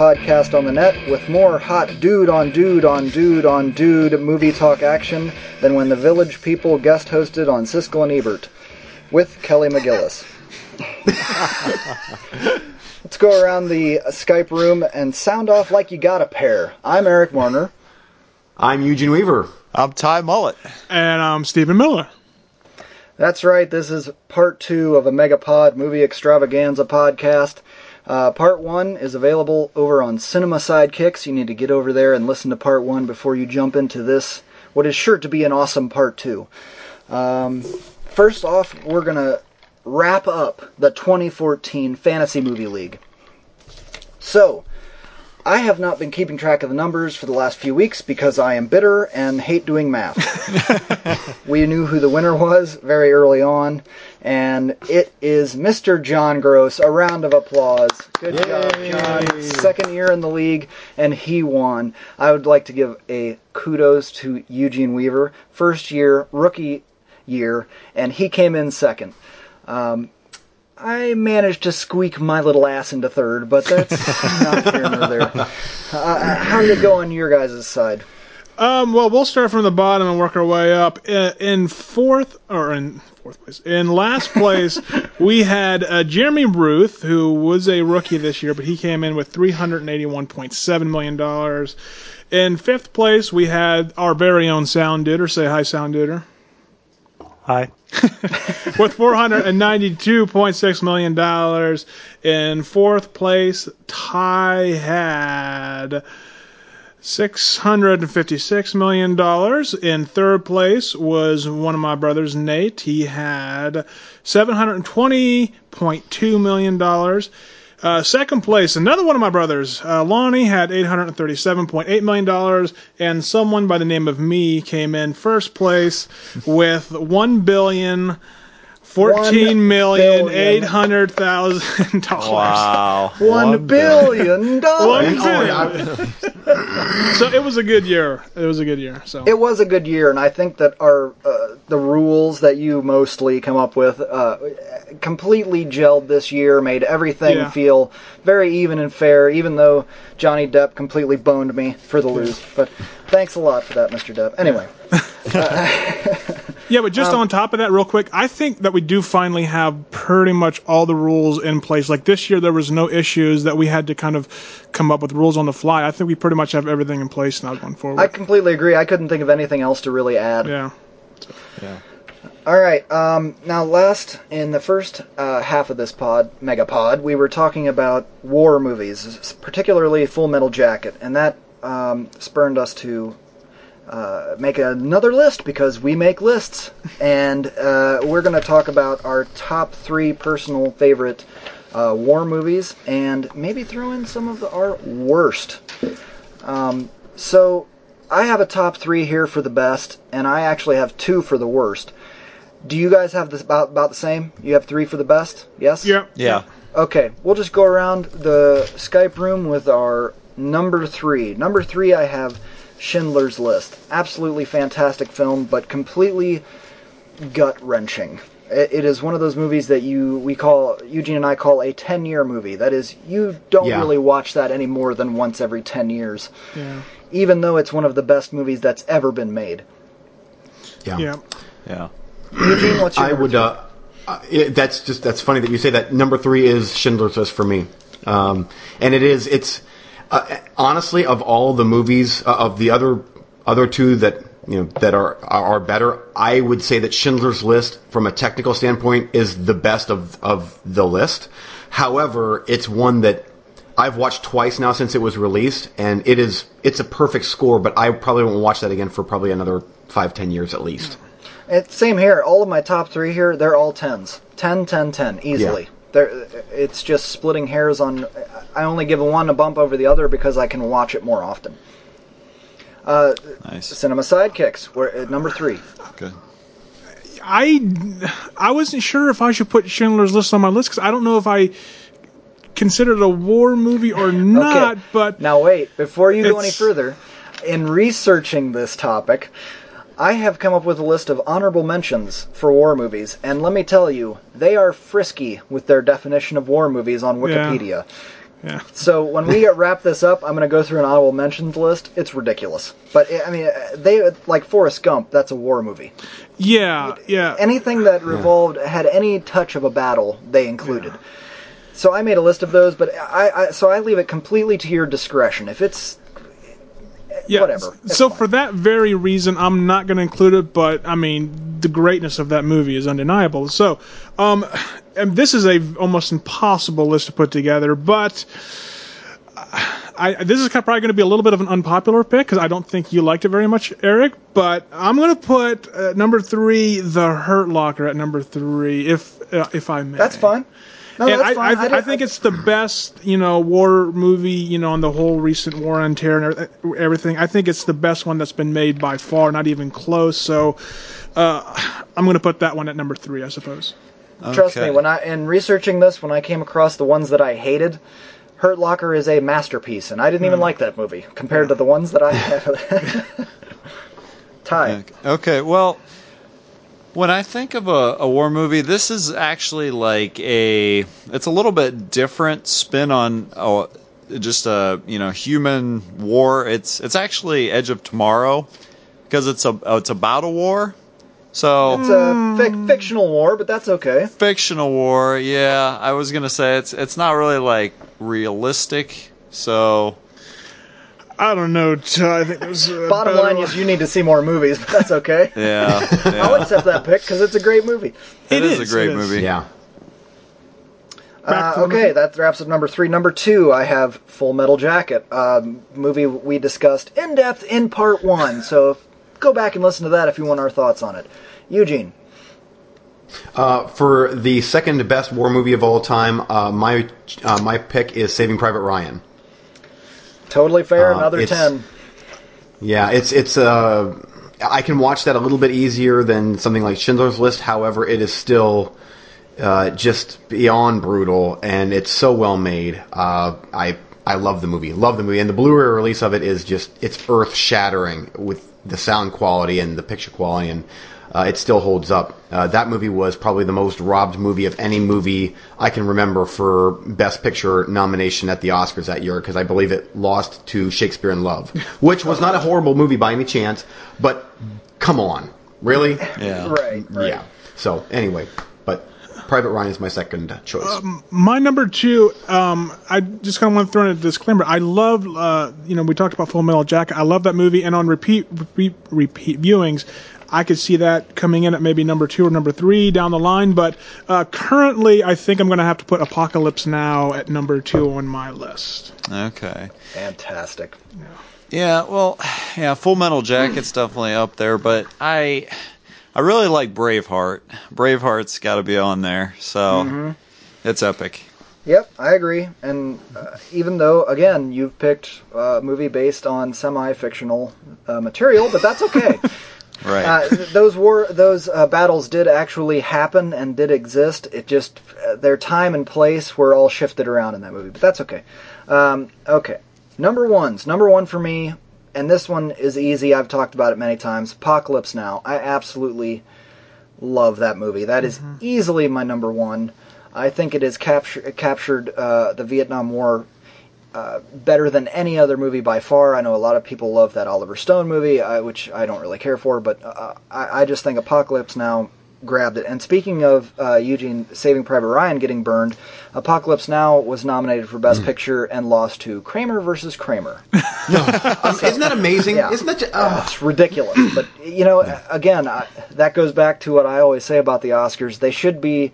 podcast on the net with more hot dude on dude on dude on dude movie talk action than when the Village People guest hosted on Siskel and Ebert with Kelly McGillis. Let's go around the Skype room and sound off like you got a pair. I'm Eric Warner. I'm Eugene Weaver. I'm Ty Mullet. And I'm Stephen Miller. That's right. This is part two of a Megapod movie extravaganza podcast. Uh, part one is available over on Cinema Sidekicks. You need to get over there and listen to part one before you jump into this, what is sure to be an awesome part two. Um, first off, we're going to wrap up the 2014 Fantasy Movie League. So, I have not been keeping track of the numbers for the last few weeks because I am bitter and hate doing math. we knew who the winner was very early on, and it is Mr. John Gross. A round of applause. Good job, John. Second year in the league, and he won. I would like to give a kudos to Eugene Weaver. First year, rookie year, and he came in second. Um, I managed to squeak my little ass into third, but that's not here nor there. Uh, how did it go on your guys' side? Um, well, we'll start from the bottom and work our way up. Uh, In fourth, or in fourth place, in last place, we had uh, Jeremy Ruth, who was a rookie this year, but he came in with three hundred and eighty-one point seven million dollars. In fifth place, we had our very own Sound Duder. Say hi, Sound Duder. Hi. with four hundred and ninety-two point six million dollars. In fourth place, Ty had six hundred and fifty-six million dollars. In third place was one of my brothers, Nate. He had seven hundred and twenty point two million dollars. Uh, second place, another one of my brothers, uh, Lonnie, had $837.8 million, and someone by the name of me came in first place with $1 billion. Fourteen million eight hundred thousand dollars. Wow. One billion dollars. So it was a good year. It was a good year. So It was a good year, and I think that our uh, the rules that you mostly come up with uh, completely gelled this year, made everything Yeah. feel very even and fair. Even though Johnny Depp completely boned me for the lose, but thanks a lot for that, Mr. Depp. Anyway, yeah, but just Um, on top of that, real quick, I think that we do finally have pretty much all the rules in place. Like this year, there was no issues that we had to kind of come up with rules on the fly. I think we pretty much have everything in place now going forward. I completely agree. I couldn't think of anything else to really add. yeah. All right. Um, now, last in the first uh, half of this pod, megapod, we were talking about war movies, particularly Full Metal Jacket, and that um, spurned us to uh, make another list because we make lists, and uh, we're going to talk about our top three personal favorite uh, war movies, and maybe throw in some of the, our worst. Um, so, I have a top three here for the best, and I actually have two for the worst. Do you guys have this about about the same? You have three for the best? Yes. Yeah. Yeah. Okay, we'll just go around the Skype room with our number three. Number three, I have Schindler's List. Absolutely fantastic film, but completely gut wrenching. It, it is one of those movies that you we call Eugene and I call a ten year movie. That is, you don't Yeah. really watch that any more than once every ten years, Yeah. even though it's one of the best movies that's ever been made. Yeah. Yeah. Yeah. Eugene, what's your I would. Uh, uh, it, that's just that's funny that you say that. Number three is Schindler's List for me, um, and it is. It's uh, honestly of all the movies uh, of the other other two that you know that are are better. I would say that Schindler's List, from a technical standpoint, is the best of of the list. However, it's one that I've watched twice now since it was released, and it is it's a perfect score. But I probably won't watch that again for probably another five ten years at least. Same here. All of my top three here, they're all tens. 10, 10, 10, easily. Yeah. They're, it's just splitting hairs on. I only give one a bump over the other because I can watch it more often. Uh, Nice. Cinema Sidekicks, we're at number three. Good. I I wasn't sure if I should put Schindler's List on my list because I don't know if I consider it a war movie or not, Okay. but Now wait, before you go any further, in researching this topic, I have come up with a list of honorable mentions for war movies, and let me tell you, they are frisky with their definition of war movies on Wikipedia. yeah. So when we wrap this up, I'm going to go through an honorable mentions list. It's ridiculous, but I mean, they like Forrest Gump. That's a war movie. Yeah, yeah. Anything that revolved had any touch of a battle, they included. So I made a list of those, but I, I so I leave it completely to your discretion. If it's yeah. whatever. It's So fine. for that very reason, I'm not going to include it. But I mean, the greatness of that movie is undeniable. So, um, and this is a almost impossible list to put together. But I this is probably going to be a little bit of an unpopular pick because I don't think you liked it very much, Eric. But I'm going to put uh, number three, The Hurt Locker, at number three, if uh, if I may. that's fine. No, and that's I, fine. I, th- I didn't- think it's the best, you know, war movie, you know, on the whole recent war on terror and everything. I think it's the best one that's been made by far, not even close. So, uh, I'm going to put that one at number three, I suppose. Trust me, when I in researching this, when I came across the ones that I hated, Hurt Locker is a masterpiece, and I didn't even Hmm. like that movie compared to the ones that I have. Ty, Okay, well, when I think of a, a war movie, this is actually like a. It's a little bit different spin on oh, just a you know human war. It's it's actually Edge of Tomorrow because it's a oh, it's about a war. So it's a fic- fictional war, but that's okay. fictional war. Yeah, I was gonna say it's it's not really like realistic. So I don't know. I think there's a Bottom better line is you need to see more movies, but that's okay. yeah, I'll accept that pick because it's a great movie. it is, is, a great it is. movie. Yeah. Uh, Back to number okay, that wraps up number three. Number two, I have Full Metal Jacket, um, movie we discussed in depth in part one. So go back and listen to that if you want our thoughts on it. Eugene, Uh, for the second best war movie of all time, uh, my uh, my pick is Saving Private Ryan. Totally fair. Uh, another ten. Yeah, it's it's uh, I can watch that a little bit easier than something like Schindler's List. However, it is still uh, just beyond brutal, and it's so well made. Uh, I I love the movie, love the movie, and the Blu-ray release of it is just it's earth shattering with the sound quality and the picture quality, and uh, it still holds up. Uh, that movie was probably the most robbed movie of any movie I can remember for Best Picture nomination at the Oscars that year because I believe it lost to Shakespeare in Love, which was not a horrible movie by any chance, but come on, really? Yeah. Right, right. Yeah. So anyway, but Private Ryan is my second choice. My number two, um, I just kind of want to throw in a disclaimer. I love, uh, you know, we talked about Full Metal Jacket. I love that movie, and on repeat, repeat, repeat viewings, I could see that coming in at maybe number two or number three down the line. But uh, currently, I think I'm going to have to put Apocalypse Now at number two on my list. Okay. Fantastic. Yeah, well, yeah, Full Metal Jacket's definitely up there, but I I really like Braveheart. Braveheart's got to be on there, so it's epic. Yep, I agree. And uh, even though, again, you've picked uh, a movie based on semi-fictional uh, material, but that's okay. Right. uh, those war, those uh, battles did actually happen and did exist. It just uh, their time and place were all shifted around in that movie, but that's okay. Um, okay, number ones. Number one for me, and this one is easy. I've talked about it many times. Apocalypse Now. I absolutely love that movie. That is easily my number one. I think it has captured captured uh, the Vietnam War uh, better than any other movie by far. I know a lot of people love that Oliver Stone movie, uh, which I don't really care for, but uh, I, I just think Apocalypse Now grabbed it. And speaking of uh, Eugene Saving Private Ryan getting burned, Apocalypse Now was nominated for Best Picture and lost to Kramer versus Kramer. Um, isn't that amazing? Yeah. Isn't that just, oh, It's ridiculous. But, you know, again, I, that goes back to what I always say about the Oscars. They should be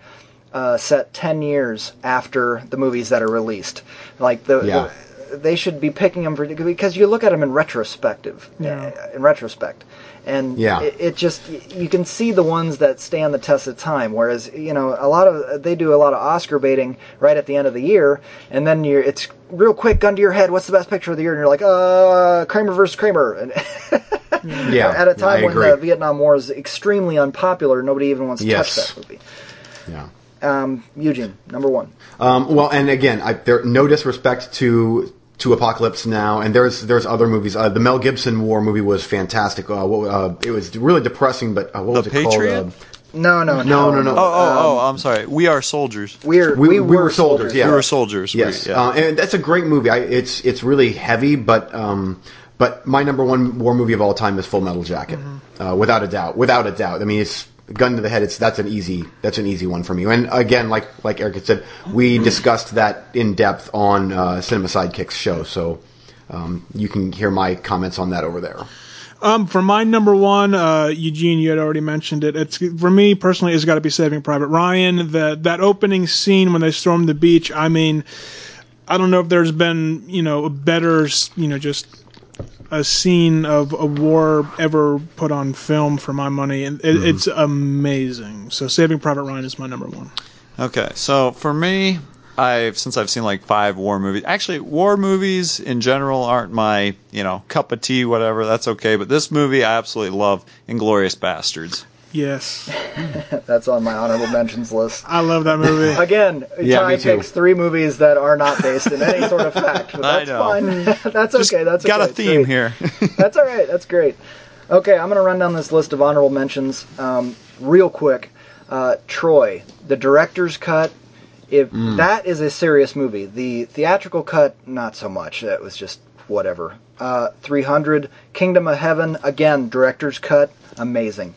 uh, set 10 years after the movies that are released. Like, the, Yeah. the- they should be picking them for, because you look at them in retrospective, Yeah. uh, in retrospect. And Yeah. it, it just, you can see the ones that stand the test of time. Whereas, you know, a lot of, they do a lot of Oscar baiting right at the end of the year. And then you're, it's real quick, gun to your head, what's the best picture of the year? And you're like, uh, Kramer versus Kramer. And yeah. at a time I when agree. the Vietnam War is extremely unpopular, nobody even wants to Yes. touch that movie. yeah. Um, Eugene, number one. Um, well, and again, I, there no disrespect to to Apocalypse Now, and there's there's other movies. Uh, the Mel Gibson War movie was fantastic. Uh, what, uh, it was really depressing, but uh, what The was it Patriot? called? Uh, No, no, No, no, no. Oh, oh, oh! I'm sorry. We are soldiers. We're, We- we, we were, were soldiers, yeah. We were soldiers. We- Yes, yeah. uh, and that's a great movie. I, it's it's really heavy, but um, but my number one war movie of all time is Full Metal Jacket, uh, without a doubt. Without a doubt. I mean, it's gun to the head. It's that's an easy that's an easy one for me. And again, like like Eric had said, we discussed that in depth on uh, Cinema Sidekicks show, so um, you can hear my comments on that over there. Um, for my number one, uh, Eugene, you had already mentioned it. It's for me personally, it's got to be Saving Private Ryan. That that opening scene when they storm the beach. I mean, I don't know if there's been you know a better you know just a scene of a war ever put on film for my money, and it, mm-hmm. it's amazing. So Saving Private Ryan is my number one. Okay, so for me, I've since I've seen like five war movies. Actually, war movies in general aren't my you know cup of tea. Whatever, that's okay. But this movie I absolutely love, Inglourious Basterds. Yes, That's on my honorable mentions list. I love that movie. Again, Yeah, Ty me too. picks three movies that are not based in any sort of fact, but I that's know. fine. that's okay. That's Got okay. a theme Great. here. That's all right. That's great. Okay, I'm going to run down this list of honorable mentions um, real quick. Uh, Troy, the director's cut. If that is a serious movie, the theatrical cut, not so much. That was just whatever. Uh, 300, Kingdom of Heaven, again, director's cut, amazing.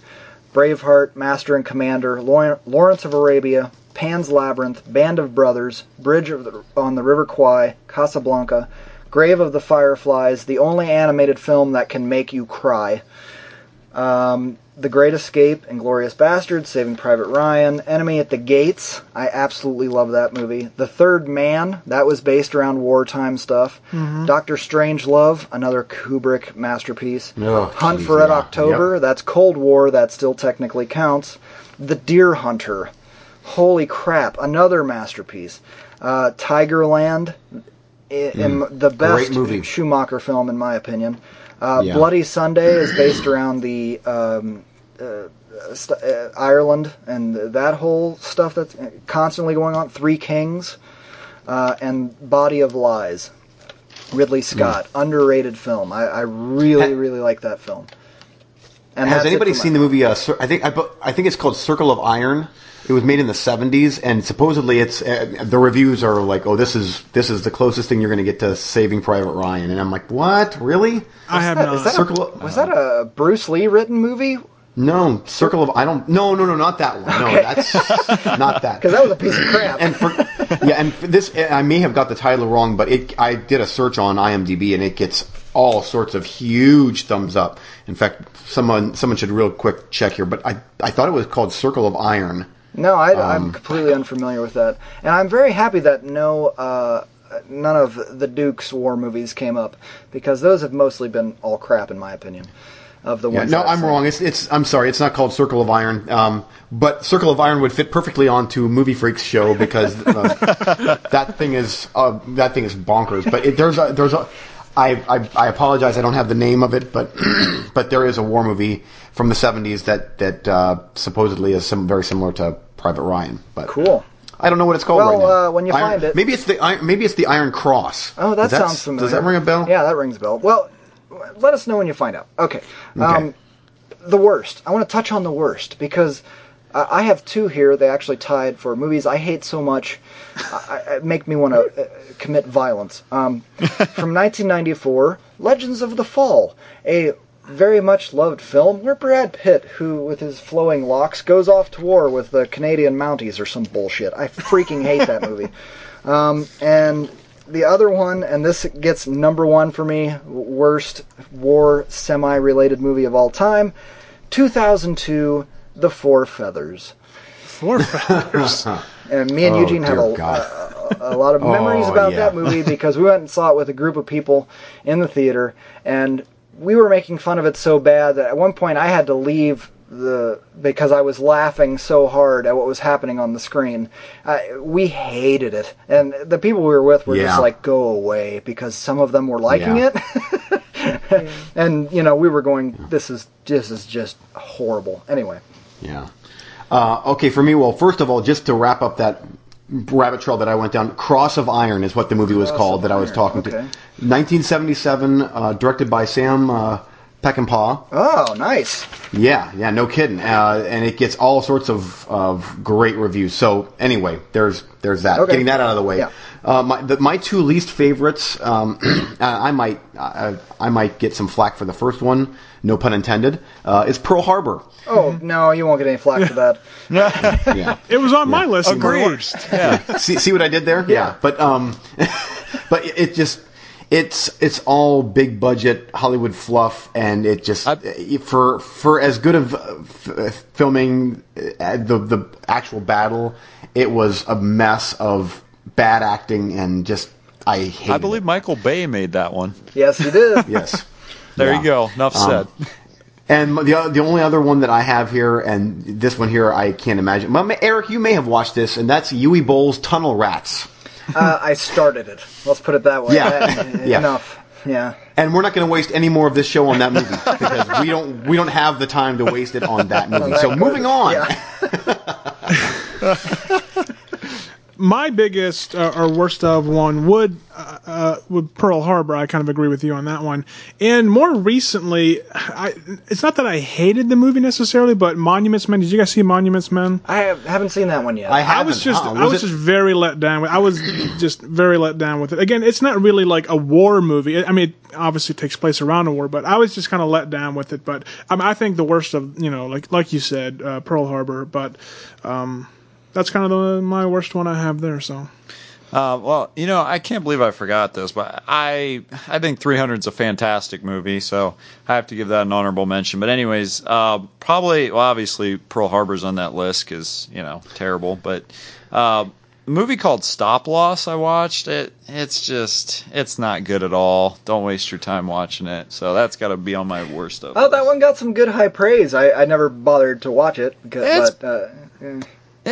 Braveheart, Master and Commander, Lawrence of Arabia, Pan's Labyrinth, Band of Brothers, Bridge on the River Kwai, Casablanca, Grave of the Fireflies, the only animated film that can make you cry. Um, the Great Escape, Inglourious Basterds, Saving Private Ryan, Enemy at the Gates. I absolutely love that movie. The Third Man, that was based around wartime stuff. Doctor Strangelove, another Kubrick masterpiece. Oh, Hunt geez, for Red yeah. October, Yep. that's Cold War, that still technically counts. The Deer Hunter, holy crap, another masterpiece. Uh, Tigerland, i- im- the best movie. Schumacher film in my opinion. Uh, Yeah. Bloody Sunday is based around the um, st- uh, Ireland and that whole stuff that's constantly going on. Three Kings uh, and Body of Lies. Ridley Scott, underrated film. I, I really, Hmm. Ha- really like that film. And Has anybody for my- seen the movie? Uh, Cir- I think I, I think it's called Circle of Iron. It was made in the '70s, and supposedly it's uh, the reviews are like, "Oh, this is this is the closest thing you're going to get to Saving Private Ryan." And I'm like, "What? Really?" I have Is not. that, Circle a, of- was that a Bruce Lee written movie? No, Circle of I don't. No, no, no, not that one. No, that's not that. Because that was a piece of crap. and for yeah, and for this I may have got the title wrong, but it I did a search on IMDb and it gets all sorts of huge thumbs up. In fact, someone someone should real quick check here, but I I thought it was called Circle of Iron. No, I, Um, I'm completely unfamiliar with that, and I'm very happy that no, uh, none of the Duke's war movies came up because those have mostly been all crap in my opinion. Of the Yeah, no, I'm wrong. It's it's I'm sorry. It's not called Circle of Iron. Um, but Circle of Iron would fit perfectly onto Movie Freaks show because uh, that thing is uh, that thing is bonkers. But it, there's a there's a I, I I apologize. I don't have the name of it, but but there is a war movie from the 70s that that uh, supposedly is some very similar to Private Ryan. But Cool. I don't know what it's called Well, right now. uh, when you Iron- find it- maybe it's the Iron, maybe it's the Iron Cross. Oh, that that- sounds familiar. Does that ring a bell? Yeah, that rings a bell. Well, let us know when you find out. Okay. Okay. Um, the worst. I want to touch on the worst because I have two here. They actually tied for movies I hate so much, I, I, make me want to uh, commit violence. Um, from 1994, Legends of the Fall, a very much loved film where Brad Pitt, who with his flowing locks goes off to war with the Canadian Mounties or some bullshit. I freaking hate that movie. Um, and the other one, and this gets number one for me, worst war semi-related movie of all time, 2002, The Four Feathers. Four feathers. And me and Oh, Eugene have a, a, a lot of oh, memories Oh, about yeah. that movie because we went and saw it with a group of people in the theater, and we were making fun of it so bad that at one point I had to leave the because I was laughing so hard at what was happening on the screen. We hated it, and the people we were with were Yeah. just like, "Go away," because some of them were liking Yeah. it, and you know we were going, "This is this is just horrible." Anyway, Yeah. Uh, okay, for me, well, first of all, just to wrap up that rabbit trail that I went down, Cross of Iron is what the movie was Cross called that I was talking okay. to. 1977, uh, directed by Sam uh, Peckinpah. Oh, nice. Yeah, yeah, no kidding. Uh, and it gets all sorts of, of great reviews. So anyway, there's there's that. Okay. Getting that out of the way. Yeah. Uh, my the, my two least favorites. Um, I I might I, I might get some flack for the first one. No pun intended. Uh, is Pearl Harbor. Oh no, you won't get any flack for that. Yeah. It was on my list. Agreed. Yeah. see, see what I did there? Yeah. But um, but it it just it's it's all big budget Hollywood fluff, and it just I- for for as good of uh, f- filming uh, the the actual battle, it was a mess of bad acting and just I hate. I believe Michael Bay made that one. Yes, you did. yes. There Yeah. you go. Enough said. And the the only other one that I have here, and this one here I can't imagine. Eric, you may have watched this, and that's Uwe Boll's Tunnel Rats. Uh, I started it. Let's put it that way. Yeah. Uh, Yeah. Enough. Yeah. And we're not going to waste any more of this show on that movie because we don't we don't have the time to waste it on that movie. So moving on. Yeah. my biggest uh, or worst of one would uh, uh, would Pearl Harbor. I kind of agree with you on that one. And more recently, I, it's not that I hated the movie necessarily, but Monuments Men. Did you guys see Monuments Men? I have, haven't seen that one yet. I I was just huh? I was it- just very let down. With, I was just very let down with it. Again, it's not really like a war movie. I mean, it obviously takes place around a war, but I was just kind of let down with it. But I, mean, I think the worst of you know, like like you said, uh, Pearl Harbor. But um, that's kind of the, my worst one I have there. So Uh, well, you know, I can't believe I forgot this, but I I think 300 is a fantastic movie, so I have to give that an honorable mention. But anyways, uh, probably, well, obviously Pearl Harbor's on that list because you know terrible, but uh, a movie called Stop Loss I watched it. It's just it's not good at all. Don't waste your time watching it. So that's got to be on my worst of. oh, that one got some good high praise. I, I never bothered to watch it because, It's- but uh, eh.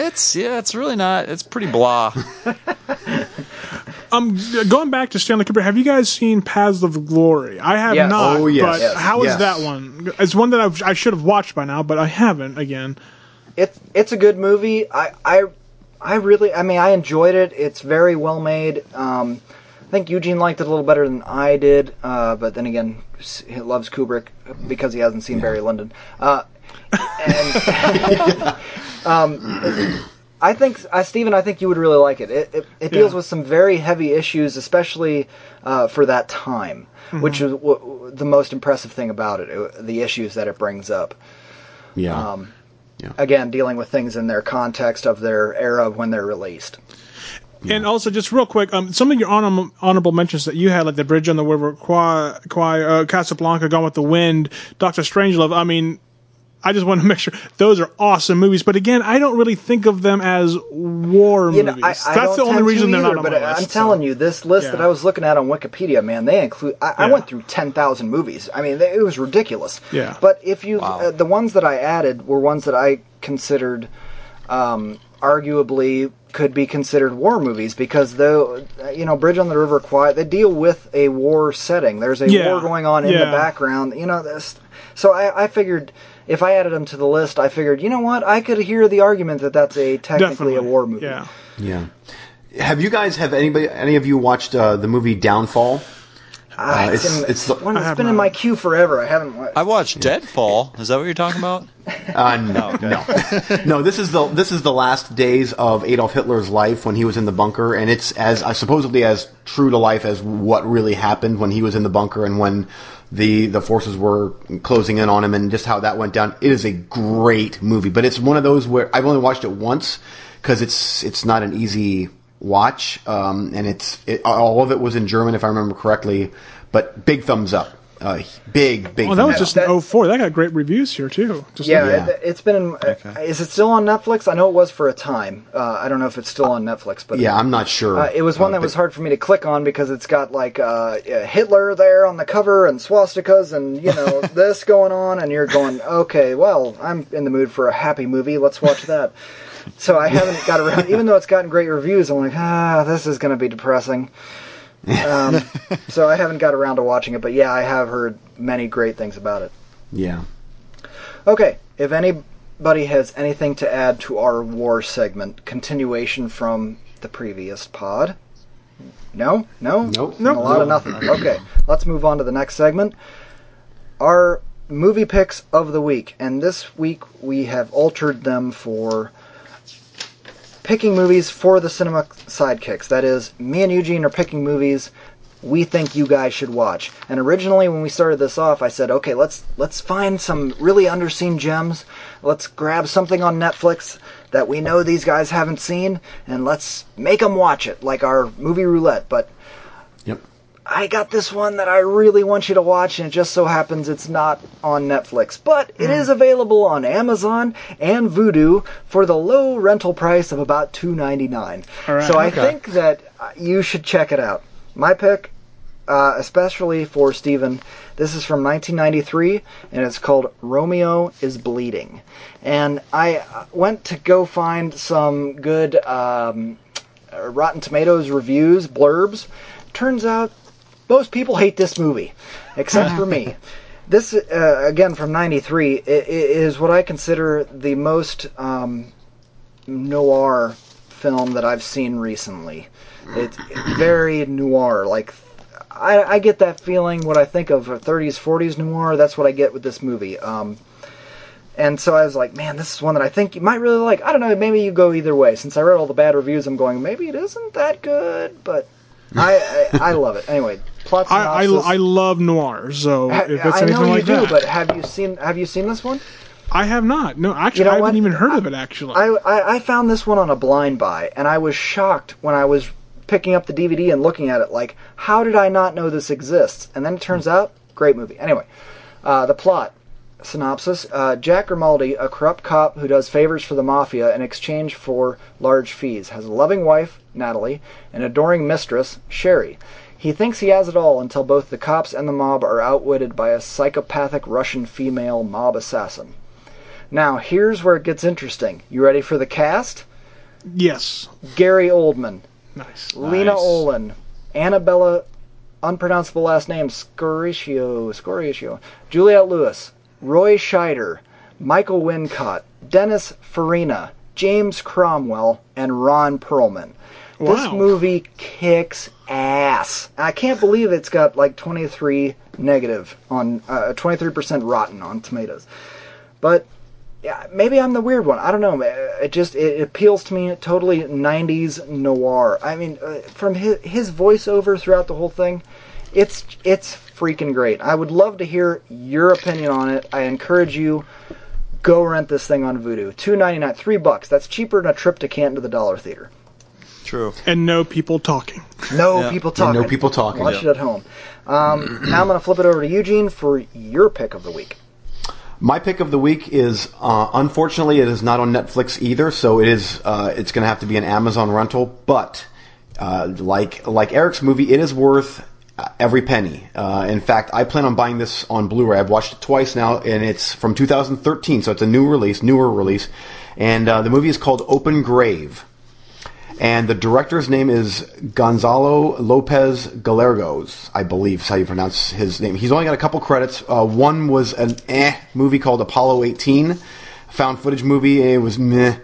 It's yeah, it's really not. It's pretty blah. um, going back to Stanley Kubrick, have you guys seen Paths of Glory? I have Yes. not. Oh, yes. But Yes. how is Yes. that one? It's one that I've, I should have watched by now, but I haven't. Again. it's it's a good movie. I I I really I mean I enjoyed it. It's very well made. Um, I think Eugene liked it a little better than I did, uh, but then again, s- he loves Kubrick because he hasn't seen Barry Lyndon. Uh, and um, I think, uh, Stephen, I think you would really like it. It, it, it deals Yeah. with some very heavy issues, especially uh, for that time, which is w- w- the most impressive thing about it. it the issues that it brings up yeah. um, Yeah. again dealing with things in their context of their era of when they're released. And also, just real quick, um, some of your honorable, honorable mentions that you had, like the Bridge on the River Kwai, Kwai uh, Casablanca, Gone with the Wind, Doctor Strangelove. I mean, I just want to make sure those are awesome movies. But again, I don't really think of them as war You know, movies. I, I That's the only reason to they're either, not on but my I- list. I'm telling so. you, this list Yeah. that I was looking at on Wikipedia, man, they include. I, I went through ten thousand movies. I mean, they, it was ridiculous. Yeah. But if you, Wow. uh, the ones that I added were ones that I considered, um, arguably could be considered war movies because though you know Bridge on the River Kwai they deal with a war setting. There's a Yeah. war going on in the background. You know this. So I, I figured. If I added them to the list, I figured, you know what? I could hear the argument that that's a technically Definitely a war movie. Yeah. Yeah. Have you guys have anybody any of you watched uh, the movie Downfall? Ah, Uh, it's, it's- in, it's the- one I that's have been in my queue forever. I haven't watched. I watched Deadfall. Is that what you're talking about? Uh, no, no, no. This is the this is the last days of Adolf Hitler's life when he was in the bunker, and it's as uh, supposedly as true to life as what really happened when he was in the bunker and when the the forces were closing in on him, and just how that went down. It is a great movie, but it's one of those where I've only watched it once because it's it's not an easy watch, um, and it's it, all of it was in German if I remember correctly. But big thumbs up, uh, big big. Well, that was just up. 04. That got great reviews here, too. Just yeah, Yeah. It, it's been. In, uh, Is it still on Netflix? I know it was for a time. Uh, I don't know if it's still on Netflix, but yeah, I'm not sure. Uh, it was one Uh, that was hard for me to click on because it's got like uh, Hitler there on the cover and swastikas and you know this going on, and you're going, okay, well, I'm in the mood for a happy movie. Let's watch that. So I haven't got around, even though it's gotten great reviews. I'm like, ah, this is going to be depressing. Um, so I haven't got around to watching it, but yeah, I have heard many great things about it. Yeah. Okay, if anybody has anything to add to our war segment, continuation from the previous pod? No? No? Nope. A lot of nothing. Okay, let's move on to the next segment. Our movie picks of the week. And this week we have altered them for picking movies for the cinema sidekicks. That is, me and Eugene are picking movies we think you guys should watch. And originally when we started this off, I said, "Okay, let's let's find some really underseen gems. Let's grab something on Netflix that we know these guys haven't seen and let's make them watch it like our movie roulette." But. I got this one that I really want you to watch, and it just so happens it's not on Netflix, but it is available on Amazon and Vudu for the low rental price of about two ninety nine. Right, so I okay. think that you should check it out. My pick, uh, especially for Steven, this is from 1993, and it's called Romeo is Bleeding. And I uh, went to go find some good um, Rotten Tomatoes reviews, blurbs. Turns out most people hate this movie, except for me. This, uh, again, from 93, i- i- is what I consider the most um, noir film that I've seen recently. It's very noir. Like, I, I get that feeling, what I think of 30s, 40s noir, that's what I get with this movie. Um, and so I was like, man, this is one that I think you might really like. I don't know, maybe you go either way. Since I read all the bad reviews, I'm going, maybe it isn't that good, but I I, I love it. Anyway, plot I, I, synopsis. I love noir, so Ha- if it's I anything know you like do, that, but have you seen have you seen this one? I have not. No, actually, You know I haven't what? even heard of it. Actually, I, I I found this one on a blind buy, and I was shocked when I was picking up the DVD and looking at it. Like, how did I not know this exists? And then it turns out, great movie. Anyway, uh, the plot synopsis: uh, Jack Grimaldi, a corrupt cop who does favors for the mafia in exchange for large fees, has a loving wife, Natalie, an adoring mistress, Sherry. He thinks he has it all until both the cops and the mob are outwitted by a psychopathic Russian female mob assassin. Now, here's where it gets interesting. You ready for the cast? yes, Gary Oldman, nice. Lena Nice. Olin, Annabella, unpronounceable last name, Scoriscio, Scoriscio, Juliette Lewis, Roy Scheider, Michael Wincott, Dennis Farina, James Cromwell, and Ron Perlman. This movie kicks ass. I can't believe it's got like 23 negative on uh, 23% rotten on tomatoes. But yeah, maybe I'm the weird one. I don't know. It just it appeals to me totally 90s noir. I mean, uh, from his, his voiceover throughout the whole thing, it's it's freaking great. I would love to hear your opinion on it. I encourage you go rent this thing on Vudu. 2.99, 3 bucks. That's cheaper than a trip to Canton to the Dollar Theater. True. And no people talking. No Yeah. people And talking. no people talking. Watch it at home. Um, now I'm going to flip it over to Eugene for your pick of the week. My pick of the week is uh, unfortunately it is not on Netflix either, so it is uh, it's going to have to be an Amazon rental. But uh, like like Eric's movie, it is worth every penny. Uh, in fact, I plan on buying this on Blu-ray. I've watched it twice now, and it's from 2013, so it's a new release, newer release. And uh, the movie is called Open Grave. And the director's name is Gonzalo Lopez Galargos, I believe is how you pronounce his name. He's only got a couple credits. Uh, one was an eh movie called Apollo 18, found footage movie. It was meh.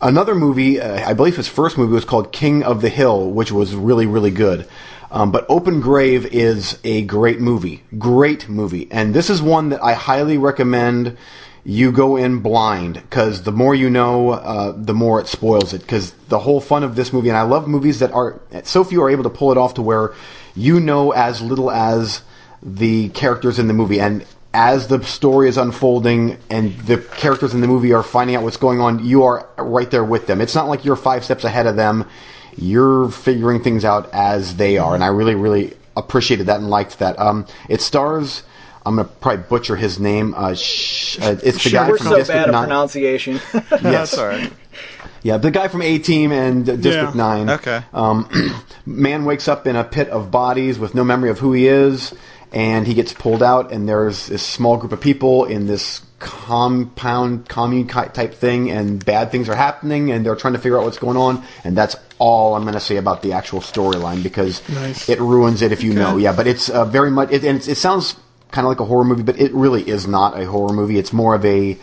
Another movie, uh, I believe his first movie was called King of the Hill, which was really, really good. Um, but Open Grave is a great movie. Great movie. And this is one that I highly recommend you go in blind because the more you know, uh, the more it spoils it. Because the whole fun of this movie, and I love movies that are so few are able to pull it off to where you know as little as the characters in the movie, and as the story is unfolding and the characters in the movie are finding out what's going on, you are right there with them. It's not like you're five steps ahead of them. You're figuring things out as they are, and I really, really appreciated that and liked that. Um, it stars. I'm gonna probably butcher his name. Uh, sh- uh, it's the guy We're from so District bad at 9. pronunciation. Yes, That's all right. yeah, the guy from A Team and uh, District Yeah. Nine. Okay. Um, man wakes up in a pit of bodies with no memory of who he is, and he gets pulled out. And there's this small group of people in this compound commune type thing, and bad things are happening, and they're trying to figure out what's going on. And that's all I'm going to say about the actual storyline because Nice. it ruins it if you know. Yeah, but it's uh, very much, it, and it's, it sounds kind of like a horror movie, but it really is not a horror movie. It's more of a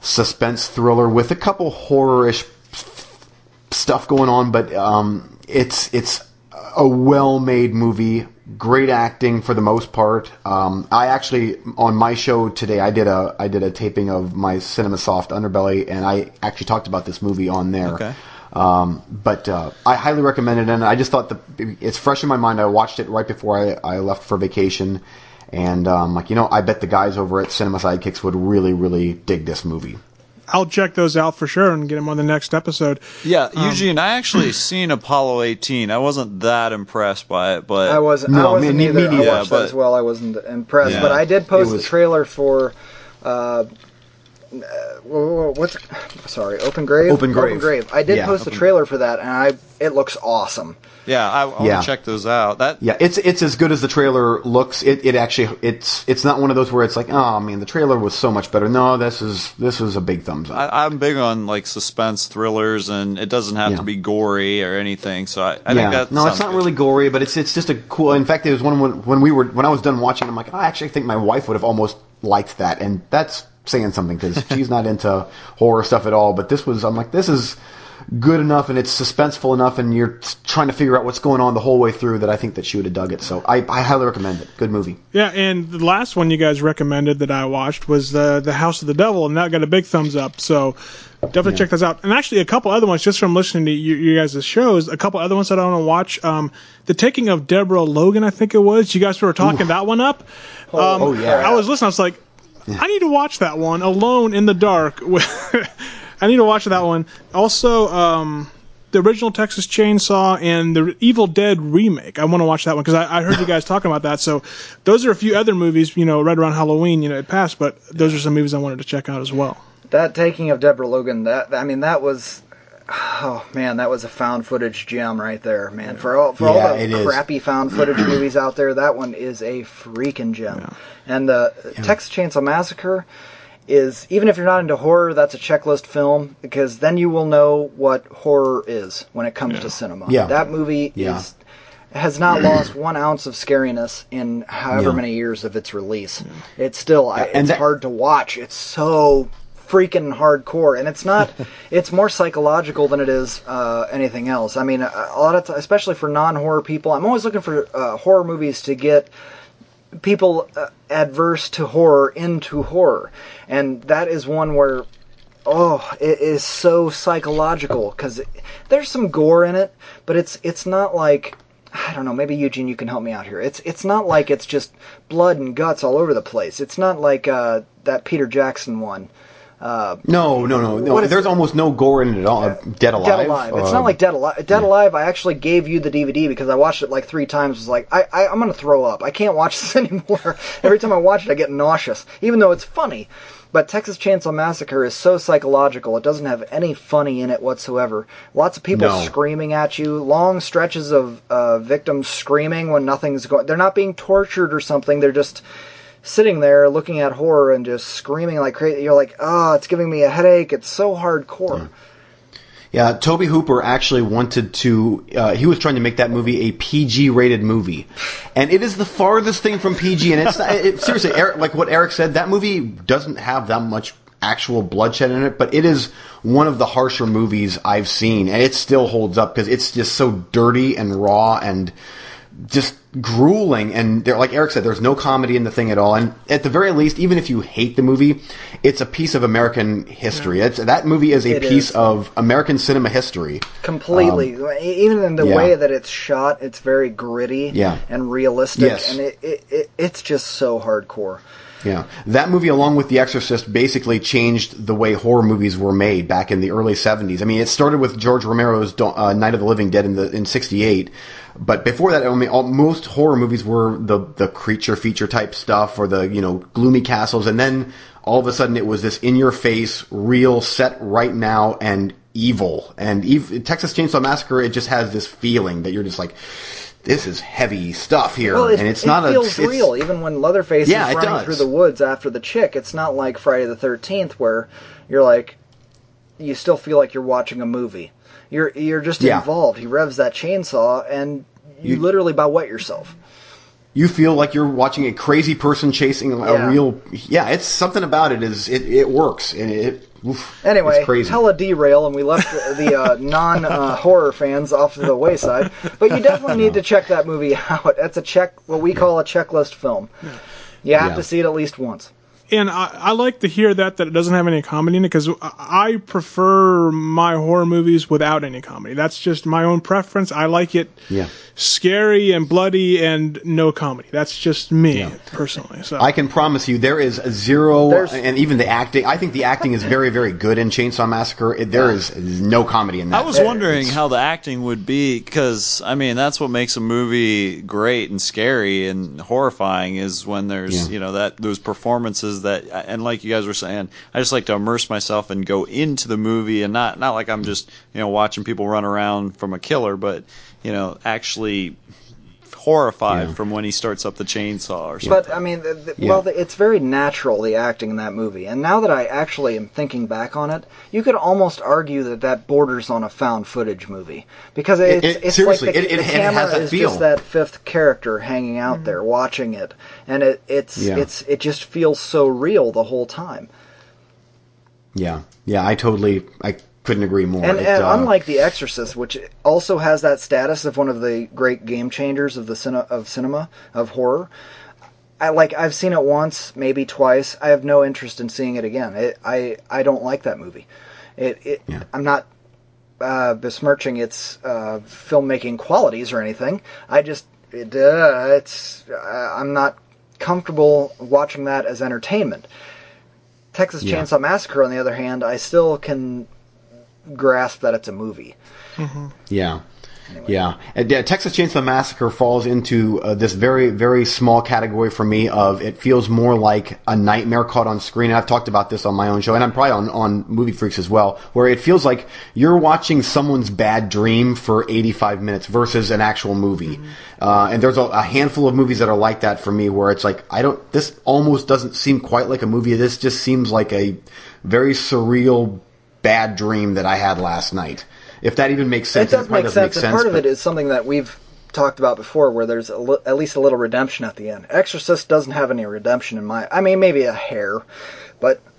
suspense thriller with a couple horror-ish stuff going on, but um, it's it's a well-made movie. Great acting for the most part. Um, I actually on my show today I did a I did a taping of my Cinema Soft Underbelly, and I actually talked about this movie on there. Okay. Um, but uh, I highly recommend it, and I just thought the it's fresh in my mind. I watched it right before I, I left for vacation, and um, like you know, I bet the guys over at Cinema Sidekicks would really, really dig this movie. I'll check those out for sure and get them on the next episode. Yeah, Eugene, I actually seen Apollo 18. I wasn't that impressed by it, but I wasn't. No, I wasn't me- me either. neither. I watched Yeah, that as well. I wasn't impressed, Yeah. but I did post It was- the trailer for. Uh, uh, wha- wha- what's sorry? Open grave. Open Grave. open grave I did Yeah, post the Open- trailer for that, and I it looks awesome. yeah, I, I want Yeah. to check those out. That Yeah, it's it's as good as the trailer looks. It it actually it's it's not one of those where it's like, oh man, the trailer was so much better. No, this is this is a big thumbs up. I, I'm big on like suspense thrillers, and it doesn't have Yeah. to be gory or anything. So I, I yeah, think that no, it's not good. really gory, but it's it's just a cool. In fact, it was one when, when we were when I was done watching. I'm like, I actually think my wife would have almost liked that, and that's saying something because she's not into horror stuff at all. But this was, I'm like, this is good enough, and it's suspenseful enough, and you're trying to figure out what's going on the whole way through. That I think that she would have dug it. So I, I highly recommend it. Good movie. Yeah, and the last one you guys recommended that I watched was the the House of the Devil, and that got a big thumbs up. So definitely Yeah. check those out. And actually, a couple other ones just from listening to you, you guys' shows. A couple other ones that I want to watch. Um, the Taking of Deborah Logan, I think it was. You guys were talking that one up. Um, Oh, yeah. I was listening. I was like, I need to watch that one alone in the dark. I need to watch that one. Also, um, the original Texas Chainsaw and the Evil Dead remake. I want to watch that one because I, I heard you guys talking about that. So those are a few other movies, you know, right around Halloween, you know, it passed, but those are some movies I wanted to check out as well. That taking of Deborah Logan, that I mean, that was, oh man, that was a found footage gem right there, man. For all for Yeah, all the is. crappy found footage movies out there, that one is a freaking gem. And the Texas Chainsaw Massacre is even if you're not into horror, that's a checklist film because then you will know what horror is when it comes to cinema. Yeah. that movie Yeah. is has not lost one ounce of scariness in however Yeah. many years of its release. It's still I it's that- hard to watch. It's so freaking hardcore, and it's not. it's more psychological than it is uh, anything else. I mean, a, a lot of, t- especially for non-horror people, I'm always looking for uh, horror movies to get people uh, adverse to horror into horror, and that is one where. Oh, it is so psychological because there's some gore in it, but it's it's not like I don't know. Maybe Eugene, you can help me out here. It's it's not like it's just blood and guts all over the place. It's not like uh, that Peter Jackson one. No, no, no, no. There's it? almost no gore in it at all. Uh, Dead Alive. Dead Alive. It's uh, not like Dead Alive. Dead Alive. I actually gave you the DVD because I watched it like three times. Was like, I, I I'm gonna throw up. I can't watch this anymore. Every time I watch it, I get nauseous, even though it's funny. But Texas Chainsaw Massacre is so psychological. It doesn't have any funny in it whatsoever. Lots of people No. screaming at you. Long stretches of uh, victims screaming when nothing's going. They're not being tortured or something. They're just sitting there looking at horror and just screaming like crazy. You're like, oh, it's giving me a headache. It's so hardcore. Yeah, Tobe Hooper actually wanted to. Uh, he was trying to make that movie a PG-rated movie, and it is the farthest thing from PG. And it's not, it, seriously, Eric, like what Eric said, that movie doesn't have that much actual bloodshed in it, but it is one of the harsher movies I've seen, and it still holds up because it's just so dirty and raw and just grueling and there like Eric said there's no comedy in the thing at all and at the very least even if you hate the movie it's a piece of American history it's that movie is a It piece is. of American cinema history completely E, even in the Um, yeah. way that it's shot it's very gritty Yeah. and realistic Yes. and it, it, it it's just so hardcore Yeah, that movie, along with The Exorcist, basically changed the way horror movies were made back in the early '70s. I mean, it started with George Romero's uh, Night of the Living Dead in the in '68, but before that, I mean, all, most horror movies were the the creature feature type stuff or the you know gloomy castles, and then all of a sudden it was this in your face, real, set right now, and evil. And ev- Texas Chainsaw Massacre, it just has this feeling that you're just like. This is heavy stuff here, well it, and it's it not feels a real even when leatherface Yeah, is running through the woods after the chick it's not like friday the 13th where you're like you still feel like you're watching a movie you're you're just Yeah. involved he revs that chainsaw and you, You- literally about wet yourself you feel like you're watching a crazy person chasing a Yeah. real. Yeah, it's something about it is it, it works and it. Oof, Anyway, it's crazy. hella derail, and we left the, the uh, non uh, horror fans off to the wayside. But you definitely need to check that movie out. It's a check, what we call a checklist film. You have Yeah. to see it at least once. And I, I like to hear that that it doesn't have any comedy in it because I prefer my horror movies without any comedy. That's just my own preference. I like it Yeah. scary and bloody and no comedy. That's just me Yeah. personally. So I can promise you there is zero, There's- and even the acting. I think the acting is very, very good in Chainsaw Massacre. It, there is no comedy in that. I was wondering how the acting would be because I mean that's what makes a movie great and scary and horrifying is when there's Yeah. you know that those performances that and like you guys were saying I just like to immerse myself and go into the movie and not not like I'm just you know watching people run around from a killer but you know actually horrified Yeah. from when he starts up the chainsaw or something. But I mean, the, the, Yeah. well, the, it's very natural the acting in that movie. And now that I actually am thinking back on it, you could almost argue that that borders on a found footage movie because it's, it- it's seriously, like the, it- it- the it camera has that is feel. just that fifth character hanging out mm-hmm. there watching it, and it, it's Yeah. it's it just feels so real the whole time. Yeah, yeah, I totally, I couldn't agree more. And, It, and uh, unlike The Exorcist, which also has that status of one of the great game changers of the cine- of cinema of horror, I like I've seen it once, maybe twice. I have no interest in seeing it again. It, I I don't like that movie. It, it Yeah. I'm not uh, besmirching its uh, filmmaking qualities or anything. I just it, uh, it's uh, I'm not comfortable watching that as entertainment. Texas Yeah. Chainsaw Massacre, on the other hand, I still can grasp that it's a movie. Yeah. Yeah. And, yeah, Texas Chainsaw Massacre falls into uh, this very, very small category for me of it feels more like a nightmare caught on screen. And I've talked about this on my own show, and I'm probably on, on Movie Freaks as well, where it feels like you're watching someone's bad dream for 85 minutes versus an actual movie. Uh, and there's a, a handful of movies that are like that for me, where it's like, I don't, this almost doesn't seem quite like a movie. This just seems like a very surreal, bad dream that I had last night. If that even makes sense, it does make sense, and part of it is something that we've talked about before, where there's a li- at least a little redemption at the end. Exorcist doesn't have any redemption in my. I mean, maybe a hair, but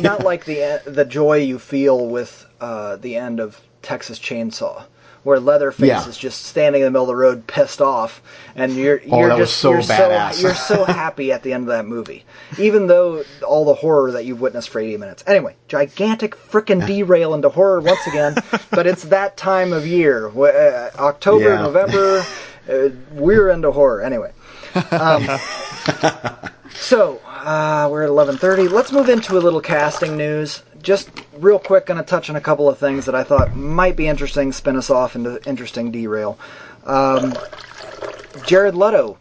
not like the the joy you feel with uh, the end of Texas Chainsaw. Where Leatherface Yeah. is just standing in the middle of the road, pissed off, and you're Oh, you're just so you're badass. so you're so happy at the end of that movie, even though all the horror that you've witnessed for 80 minutes. Anyway, gigantic freaking derail into horror once again, but it's that time of year, uh, October, Yeah. November. Uh, we're into horror anyway. Um, so uh, we're at 11:30. Let's move into a little casting news. Just real quick, going to touch on a couple of things that I thought might be interesting, spin us off into interesting derail. Um, Jared Leto,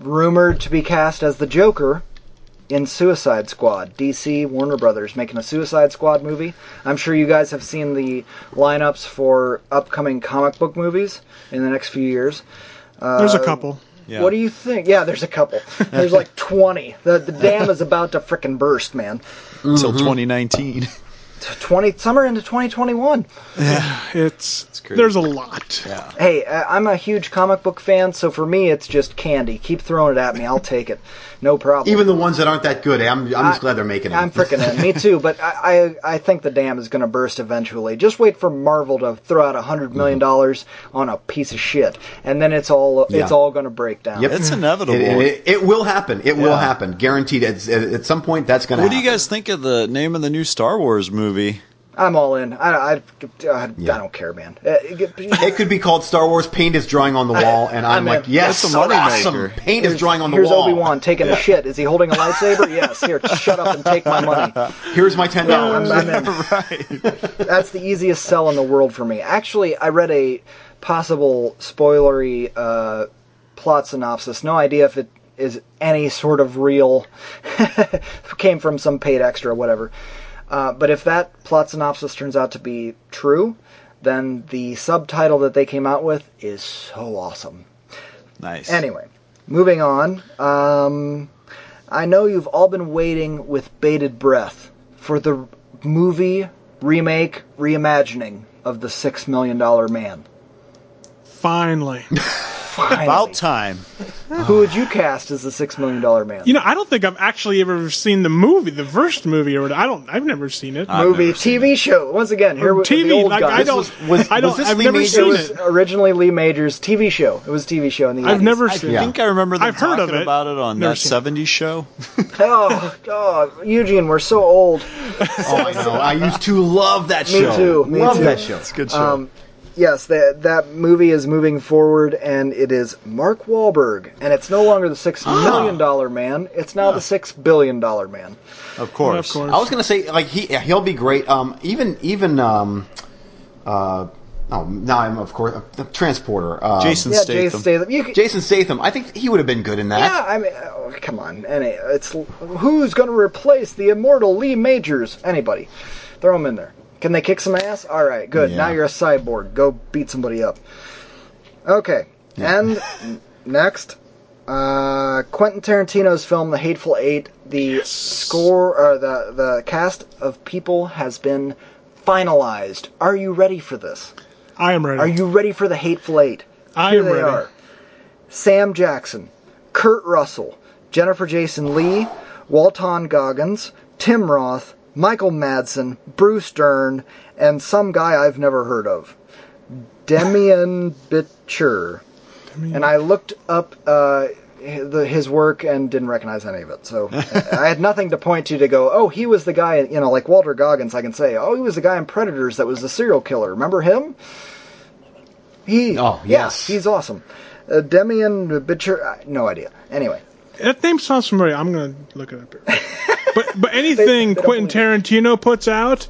rumored to be cast as the Joker in Suicide Squad. DC, Warner Brothers making a Suicide Squad movie. I'm sure you guys have seen the lineups for upcoming comic book movies in the next few years. there's a couple. Yeah. What do you think? Yeah, there's a couple. There's like 20. The, the dam is about to frickin' burst, man. until 2019. 20 summer into 2021. Yeah, It's, crazy. there's a lot. yeah. Hey, uh, I'm a huge comic book fan, so for me it's just candy. Keep throwing it at me, I'll take it. No problem. Even the ones that aren't that good, eh? I'm, I'm just glad they're making them. I'm freaking in. Me too. But I, I, I think the dam is going to burst eventually. Just wait for Marvel to throw out a hundred million mm-hmm. dollars on a piece of shit, and then it's all it's Yeah. all going to break down. Yep. It's mm-hmm. inevitable. It, it, it will happen. It will happen. Guaranteed. At, at some point, that's going to What do you guys think of the name of the new Star Wars movie? I'm all in. I, I, I, Yeah. I don't care, man. Uh, it- It could be called Star Wars Paint is drawing on the wall, and I'm, I'm like, in. yes, That's a moneymaker. awesome. Paint is Here's- drawing on the here's wall. Here's Obi Wan taking a shit. Is he holding a lightsaber? yes. Here, shut up and take my money. Here's my ten I'm, dollars. I'm in. That's the easiest sell in the world for me. Actually, I read a possible spoilery uh, plot synopsis. No idea if it is any sort of real. came from some paid extra, whatever. Uh, but if that plot synopsis turns out to be true, then the subtitle that they came out with is so awesome. Nice. Anyway, moving on. Um, I know you've all been waiting with bated breath for the movie remake reimagining of the Six Million Dollar Man. Finally. Finally. About time. Who would you cast as the Six Million Dollar Man? You know, I don't think I've actually ever seen the movie, the first movie, or I don't. I've never seen it. I've movie, never seen TV show. Once again, here with TV, the old like guys. I don't. was- was- I don't. was this I've Lee never Majors? It was originally Lee Majors' TV show. It was a TV show in the I've 80s. never I seen Yeah. it. think I remember them I've heard of it. about it on Never that seen '70s show. Oh, God, Eugene, we're so old. Oh, I know. I used to love that show. Me too, me love too. that show. It's a good show. Um, yes, that that movie is moving forward, and it is Mark Wahlberg, and it's no longer the six million dollar man; it's now the six billion dollar man. of course. Of course. I was gonna say like he he'll be great. Um, even even um, uh, oh now I'm of course uh, transporter. Uh, Jason Yeah, Statham. Jason Statham. You could, Jason Statham. I think he would have been good in that. yeah, I mean, oh, come on, and it's who's going to replace the immortal Lee Majors? Anybody? Throw him in there. Can they kick some ass? All right, good. Yeah. Now you're a cyborg. Go beat somebody up. Okay, and next, uh, Quentin Tarantino's film *The Hateful Eight. The score, or the the cast of people has been finalized. Are you ready for this? I am ready. Are you ready for the Hateful Eight? I Here am they ready. are. Sam Jackson, Kurt Russell, Jennifer Jason Lee, Walton Goggins, Tim Roth, Michael Madsen, Bruce Dern, and some guy I've never heard of. Demian Bichir. And I looked up uh, his work and didn't recognize any of it. So I had nothing to point to to go, oh, he was the guy, you know, like Walter Goggins, I can say, oh, he was the guy in Predators that was the serial killer. Remember him? He, Oh, yeah, yes. he's awesome. Uh, Demian Bichir, no idea. Anyway, That name sounds familiar. I'm gonna look it up here. but but anything They- they don't Quentin Tarantino puts out,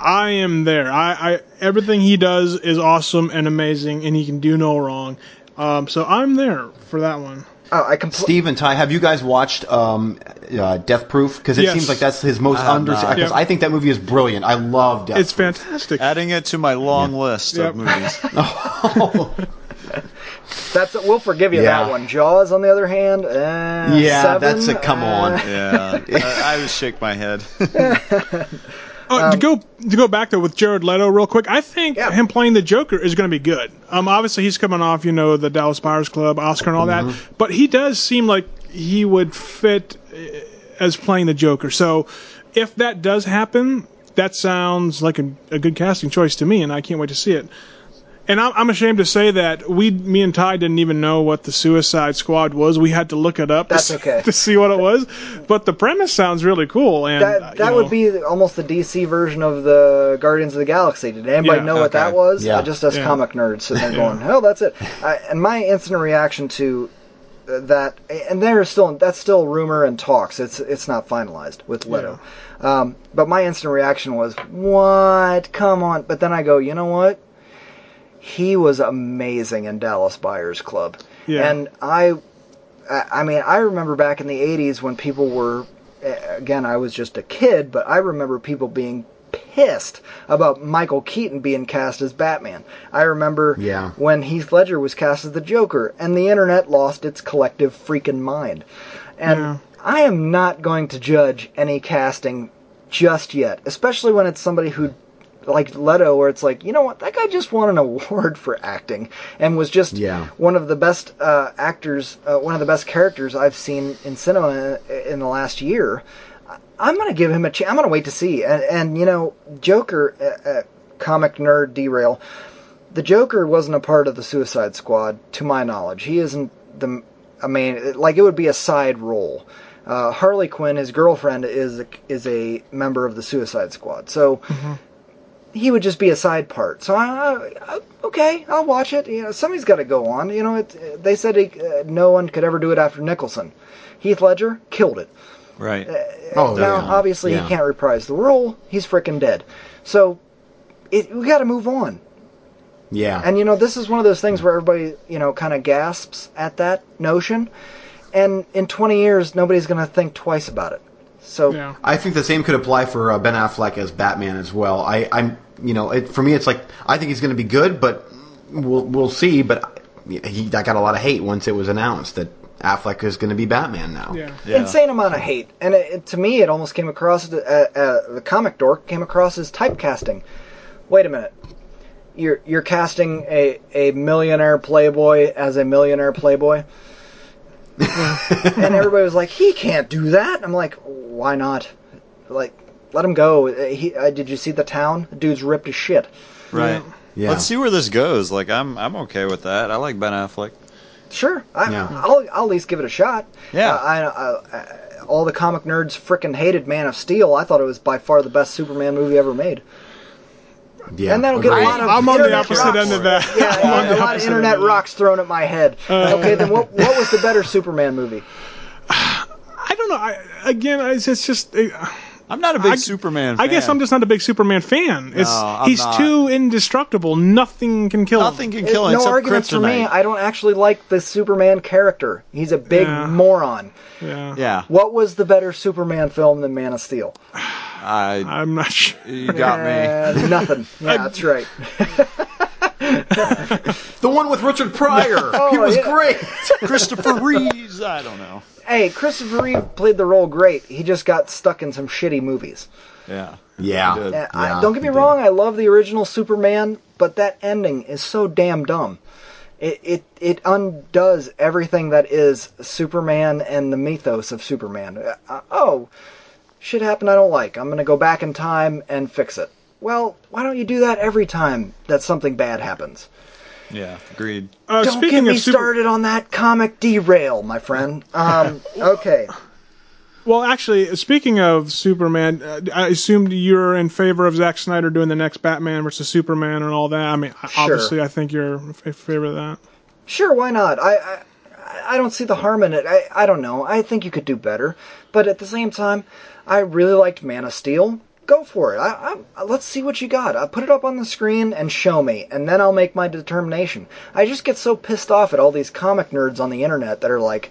I am there. I, I everything he does is awesome and amazing, and he can do no wrong. Um, so I'm there for that one. oh, I completely. Steve and Ty, have you guys watched um, uh, Death Proof? Because it Yes. seems like that's his most have under. not. Because Yep. I think that movie is brilliant. I love Death. It's Proof. fantastic. Adding it to my long list Yep. of movies. That's we'll forgive you Yeah. that one. Jaws, on the other hand, uh, Yeah, seven, that's a come uh, on. yeah, I, I would shake my head. Oh, to go to go back though with Jared Leto real quick, I think Yeah. him playing the Joker is going to be good. Um, obviously he's coming off you know the Dallas Buyers Club, Oscar, and all that, but he does seem like he would fit uh, as playing the Joker. So if that does happen, that sounds like a, a good casting choice to me, and I can't wait to see it. And I'm, I'm ashamed to say that we, me and Ty, didn't even know what the Suicide Squad was. We had to look it up. to That's see- okay. to see what it was. But the premise sounds really cool, and uh, That, you that know, would be almost the DC version of the Guardians of the Galaxy. Did anybody Yeah, know what that was? Yeah. Uh, just us Yeah. comic nerds sitting there going, "Oh, that's it." I, and my instant reaction to uh, that, and there is still that's still rumor and talks. It's it's not finalized with Leto. Um, but my instant reaction was, "What? Come on!" But then I go, "You know what? He was amazing in Dallas Buyers Club." Yeah. And I I I mean, I remember back in the 80s when people were, again, I was just a kid, but I remember people being pissed about Michael Keaton being cast as Batman. I remember Yeah. when Heath Ledger was cast as the Joker, and the internet lost its collective freaking mind. And Yeah. I am not going to judge any casting just yet, especially when it's somebody who like Leto, where it's like, you know what, that guy just won an award for acting and was just Yeah. one of the best uh, actors, uh, one of the best characters I've seen in cinema in, in the last year. I'm going to give him a chance. I'm going to wait to see. And, and you know, Joker, uh, uh, comic nerd derail. The Joker wasn't a part of the Suicide Squad, to my knowledge. He isn't the. I mean, like it would be a side role. Uh, Harley Quinn, his girlfriend, is a, is a member of the Suicide Squad. So he would just be a side part. So I, I okay, I'll watch it. You know, somebody's got to go on. You know, it, they said he, uh, no one could ever do it after Nicholson. Heath Ledger killed it. Right. Oh, now, yeah. obviously, Yeah. he can't reprise the role. He's freaking dead. So it, we got to move on. Yeah. And you know, this is one of those things where everybody, you know, kind of gasps at that notion. And in 20 years, nobody's going to think twice about it. So Yeah. I think the same could apply for uh, Ben Affleck as Batman as well. I, I'm, you know, it, for me, it's like I think he's going to be good, but we'll we'll see. But he, I got a lot of hate once it was announced that Affleck is going to be Batman now. Yeah. Yeah. insane amount of hate, and it, it- to me, it almost came across uh, uh, the comic dork came across as typecasting. Wait a minute, you're you're casting a a millionaire playboy as a millionaire playboy. and everybody was like, he can't do that. I'm like, why not? Like, let him go. Uh, He, uh, did you see the town? The dude's ripped as shit. Right. Yeah. Let's see where this goes. Like I'm I'm okay with that. I like Ben Affleck. Sure, I, Yeah. I'll, I'll at least give it a shot. Yeah. Uh, I, I, I, all the comic nerds freaking hated Man of Steel. I thought it was by far the best Superman movie ever made. Yeah. And that'll get a lot of I'm on the opposite rocks. end of that. Yeah, I'm on yeah, the a lot of internet of rocks thrown at my head. okay, then what, what was the better Superman movie? I don't know. I, again, it's, it's just. uh, I'm not a big I- Superman. I guess. I'm just not a big Superman fan. It's I'm he's not. too indestructible. Nothing can kill nothing him. Nothing can kill him no except arguments for me. I don't actually like the Superman character. He's a big Yeah. moron. Yeah. yeah, What was the better Superman film than Man of Steel? I I'm not sure. you got me. Uh, nothing. Yeah, that's right. The one with Richard Pryor. he was yeah. great. Christopher Reeves. I don't know. Hey, Christopher Reeve played the role great. He just got stuck in some shitty movies. Yeah. Yeah. He did. Uh, I, don't get me wrong, I love the original Superman, but that ending is so damn dumb. It, it it undoes everything that is Superman and the mythos of Superman. Uh, uh, oh, shit happened I don't like. I'm gonna go back in time and fix it. Well, why don't you do that every time that something bad happens? Yeah. Agreed. Uh, Don't get me super, started on that comic derail, my friend. Um, okay. well, actually, speaking of Superman, uh, I assumed you're in favor of Zack Snyder doing the next Batman versus Superman and all that. I mean, obviously, I think you're in favor of that. Sure, why not? I, I I don't see the harm in it. I I don't know. I think you could do better, but at the same time, I really liked Man of Steel. Go for it. I, I let's see what you got. Uh, put it up on the screen and show me, and then I'll make my determination. I just get so pissed off at all these comic nerds on the internet that are like,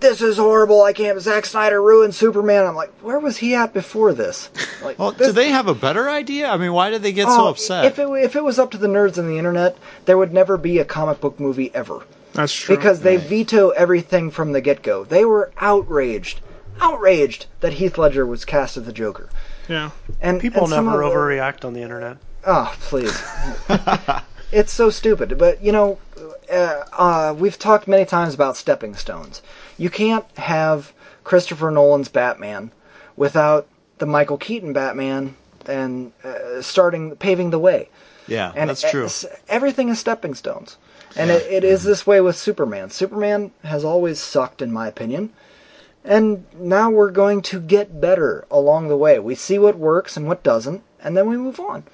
"This is horrible. I can't." Zack Snyder ruined Superman. I'm like, where was he at before this? Like, Well, this- do they have a better idea? I mean, why did they get so Oh, upset? If it if it was up to the nerds on the internet, there would never be a comic book movie ever That's true. because they veto everything from the get go. They were outraged, outraged that Heath Ledger was cast as the Joker. yeah, And People and never of the- overreact on the internet. Oh, please. it's so stupid. But, you know, uh, uh, we've talked many times about stepping stones. You can't have Christopher Nolan's Batman without the Michael Keaton Batman and uh, starting paving the way. yeah, And that's true. Everything is stepping stones. And it, it is this way with Superman. Superman has always sucked, in my opinion. And now we're going to get better along the way. We see what works and what doesn't, and then we move on.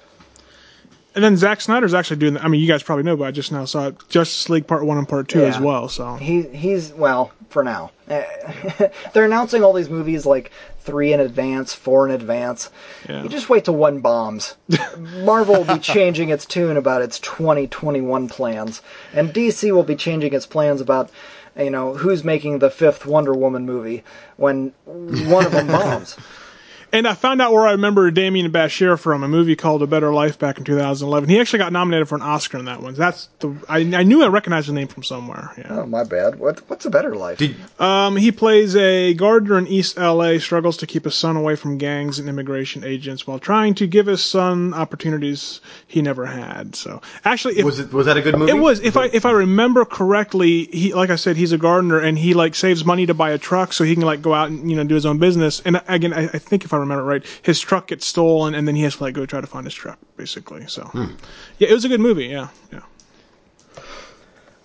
and then Zack Snyder's actually doing. I mean, you guys probably know, but I just now saw it. Justice League Part One and Part Two as well. So He he's well for now. They're announcing all these movies like three in advance, four in advance. Yeah. You just wait till one bombs. Marvel will be changing its tune about its 2021 plans, and DC will be changing its plans about you know who's making the fifth Wonder Woman movie when one of them bombs. And I found out where I remember Demian Bichir from a movie called A Better Life back in 2011. He actually got nominated for an Oscar in that one. That's the I, I knew I recognized the name from somewhere. Yeah. Oh my bad. What what's a better life? Did, Um, he plays a gardener in East LA, struggles to keep his son away from gangs and immigration agents while trying to give his son opportunities he never had. So actually, if, was it was that a good movie? It was. If I if I remember correctly, he like I said, he's a gardener and he like saves money to buy a truck so he can like go out and you know do his own business. And again, I, I think if I remember right, his truck gets stolen and then he has to like go try to find his truck basically. So yeah, it was a good movie. Yeah, yeah.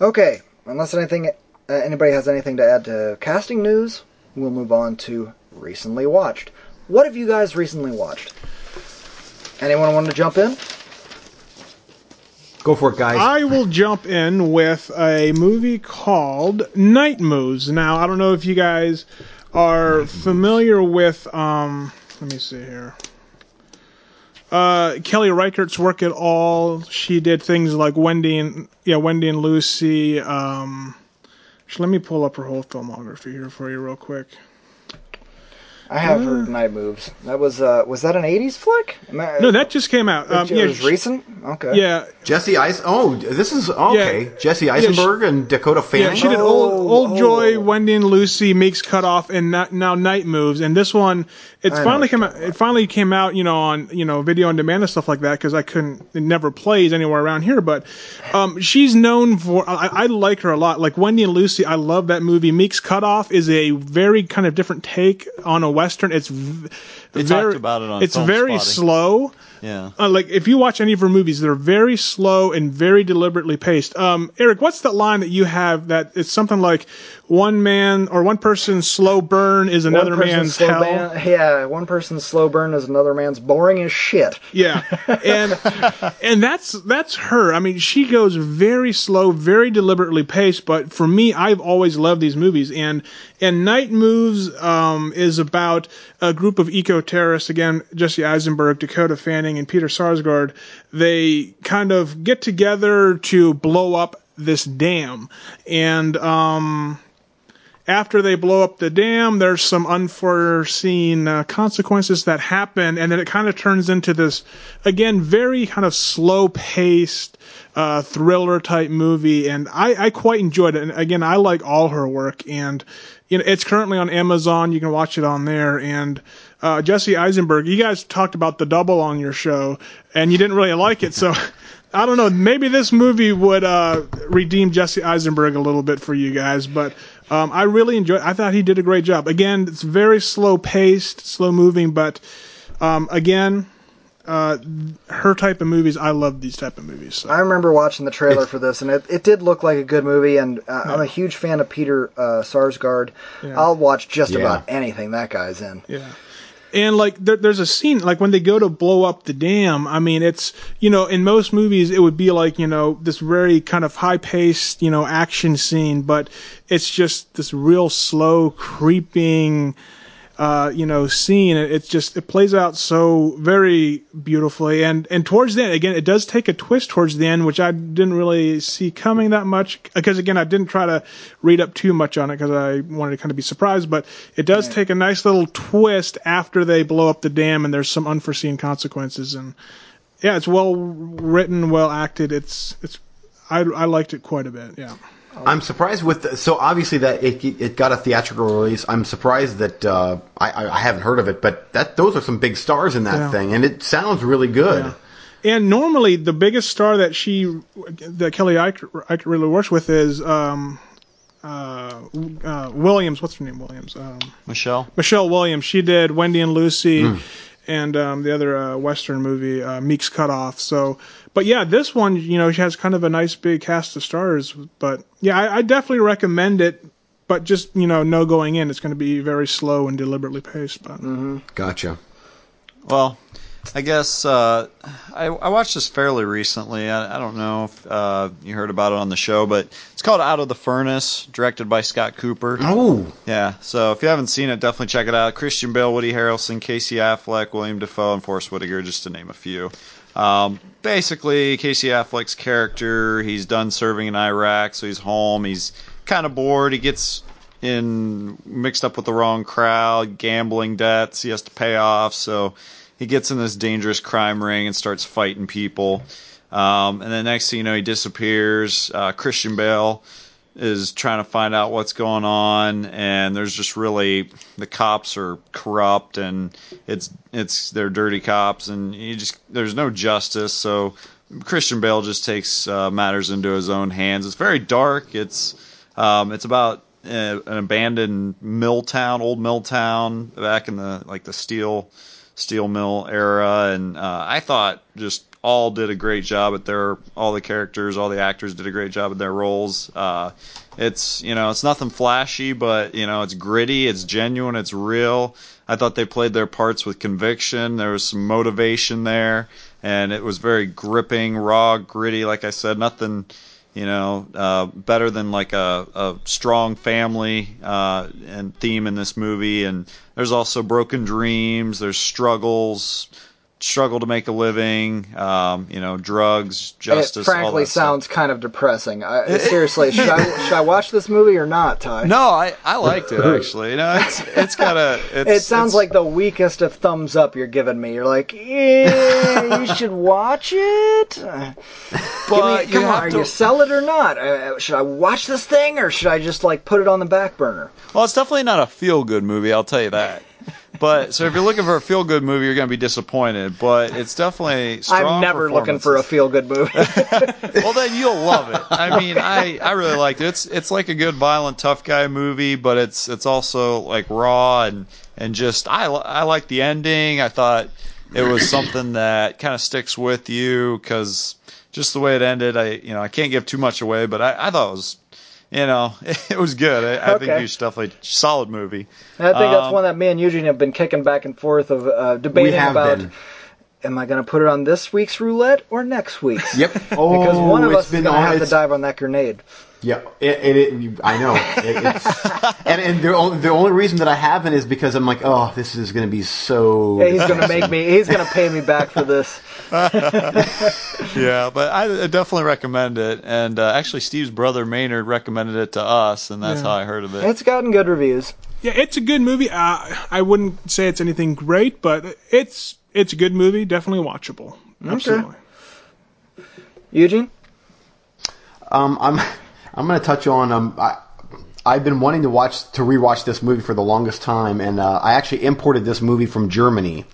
Okay, unless anything, uh, anybody has anything to add to casting news, we'll move on to recently watched. What have you guys recently watched? Anyone want to jump in? Go for it, guys. I will jump in with a movie called Night Moves. Now, I don't know if you guys are familiar with. Um, let me see here. Uh, Kelly Reichardt's work at all. She did things like Wendy and yeah, Wendy and Lucy. Um, actually, let me pull up her whole filmography here for you real quick. I have heard Night Moves. That was uh, was that an '80s flick? I- No, that just came out. Um, it yeah, was recent. Okay. Yeah, Jesse Eis. Oh, this is okay. Yeah. Jesse Eisenberg and Dakota yeah. Fanning. She did Oh, old, old oh. Joy, Wendy and Lucy, Meeks Cut Off, and not, now Night Moves. And this one, it's I finally came out. It finally came out, you know, on you know video on demand and stuff like that because I couldn't. It never plays anywhere around here. But um, she's known for. I, I like her a lot. Like Wendy and Lucy, I love that movie. Meeks Cut Off is a very kind of different take on a western. It's v- They very, talked about it on It's Film very Spotting. slow. Yeah. Uh, like if you watch any of her movies, they're very slow and very deliberately paced. Um, Eric, what's that line that you have that it's something like one man or one person's slow burn is another man's slow hell? ban- yeah, one person's slow burn is another man's boring as shit. Yeah, and and that's that's her. I mean, she goes very slow, very deliberately paced. But for me, I've always loved these movies. And and Night Moves um, is about a group of eco terrorists. Again, Jesse Eisenberg, Dakota Fanning, and Peter Sarsgaard. They kind of get together to blow up this dam, and um, after they blow up the dam, there's some unforeseen uh, consequences that happen, and then it kind of turns into this, again, very kind of slow paced, uh, thriller type movie, and I, I quite enjoyed it. And again, I like all her work, and you know, it's currently on Amazon. You can watch it on there, and uh, Jesse Eisenberg, you guys talked about the double on your show, and you didn't really like it, so. I don't know. Maybe this movie would uh, redeem Jesse Eisenberg a little bit for you guys, but um, I really enjoyed. I thought he did a great job. Again, it's very slow paced, slow moving, but um, again, uh, her type of movies. I love these type of movies. So. I remember watching the trailer for this, and it, it did look like a good movie. And uh, I'm a huge fan of Peter uh, Sarsgaard. I'll watch just Yeah. about anything that guy's in. Yeah. And like there, there's a scene like when they go to blow up the dam. I mean, it's you know in most movies it would be like you know this very kind of high paced you know action scene, but it's just this real slow creeping uh, you know scene. It- It's just it plays out so very beautifully. And and towards the end, again, it does take a twist towards the end, which I didn't really see coming that much. Because again, I didn't try to read up too much on it because I wanted to kind of be surprised. But it does take a nice little twist after they blow up the dam, and there's some unforeseen consequences. And yeah, it's well written, well acted. It's it's I I liked it quite a bit. Yeah. I'm surprised with the, so obviously that it, it got a theatrical release. I'm surprised that uh, I, I I haven't heard of it, but that those are some big stars in that Yeah. thing, and it sounds really good. Yeah. And normally, the biggest star that she, that Kelly Ike, Ike really works with is um, uh, uh, Williams. What's her name? Williams. Um, Michelle. Michelle Williams. She did Wendy and Lucy, and um, the other uh, Western movie, uh, Meek's Cut Off. So, but yeah, this one, you know, she has kind of a nice big cast of stars. But yeah, I, I definitely recommend it. But just you know, know going in, it's going to be very slow and deliberately paced. But Gotcha. Well, I guess uh, I, I watched this fairly recently. I, I don't know if uh, you heard about it on the show, but it's called Out of the Furnace, directed by Scott Cooper. Oh, Yeah, so if you haven't seen it, definitely check it out. Christian Bale, Woody Harrelson, Casey Affleck, William Dafoe, and Forest Whitaker, just to name a few. Um, basically, Casey Affleck's character, he's done serving in Iraq, so he's home. He's kind of bored. He gets in mixed up with the wrong crowd, gambling debts he has to pay off, so he gets in this dangerous crime ring and starts fighting people. Um, and then next thing you know, he disappears. Uh, Christian Bale is trying to find out what's going on, and there's just really the cops are corrupt, and it's it's they're dirty cops, and you just there's no justice. So Christian Bale just takes uh, matters into his own hands. It's very dark. It's um, it's about uh, an abandoned mill town, old mill town back in the like the steel steel mill era, and uh, I thought just all did a great job at their all the characters, all the actors did a great job at their roles. Uh, it's you know it's nothing flashy, but you know it's gritty, it's genuine, it's real. I thought they played their parts with conviction. There was some motivation there, and it was very gripping, raw, gritty. Like I said, nothing you know, uh, better than like a, a strong family uh, and theme in this movie. And there's also broken dreams, there's struggles, struggle to make a living, um, you know, drugs, justice. it frankly that stuff. sounds kind of depressing. I, seriously, should I should I watch this movie or not, Ty? No, I, I liked it actually. You know, it's it's kind of It sounds like the weakest of thumbs up you're giving me. You're like, yeah, you should watch it. Uh, me- But you come on, have are to- you sell it or not? Uh, should I watch this thing or should I just like put it on the back burner? Well, it's definitely not a feel good movie. I'll tell you that. But so if you're looking for a feel good movie, you're going to be disappointed. But it's definitely strong. I'm never looking for a feel good movie. well, then you'll love it. I mean, I, I really liked it. It's it's like a good violent tough guy movie, but it's it's also like raw and and just I I like the ending. I thought it was something that kind of sticks with you because just the way it ended. I you know I can't give too much away, but I, I thought it was you know it was good. I, I think Okay. you should definitely solid movie. I think that's Um, one that me and Eugene have been kicking back and forth of uh, debating We have about. been. Am I going to put it on this week's roulette or next week's? Yep. Oh, Because one of us is been going to have to dive on that grenade. Yeah, it, it, it, I know. It, it's, and and the only, the only reason that I haven't is because I'm like, oh, this is going to be so. Yeah, he's going to make me. He's going to pay me back for this. Yeah, but I, I definitely recommend it. And uh, actually, Steve's brother Maynard recommended it to us, and that's Yeah. how I heard of it. It's gotten good reviews. Yeah, it's a good movie. Uh, I wouldn't say it's anything great, but it's it's a good movie. Definitely watchable. Absolutely. Eugene, Um, I'm I'm going to touch on. Um, I, I've been wanting to watch to rewatch this movie for the longest time, and uh, I actually imported this movie from Germany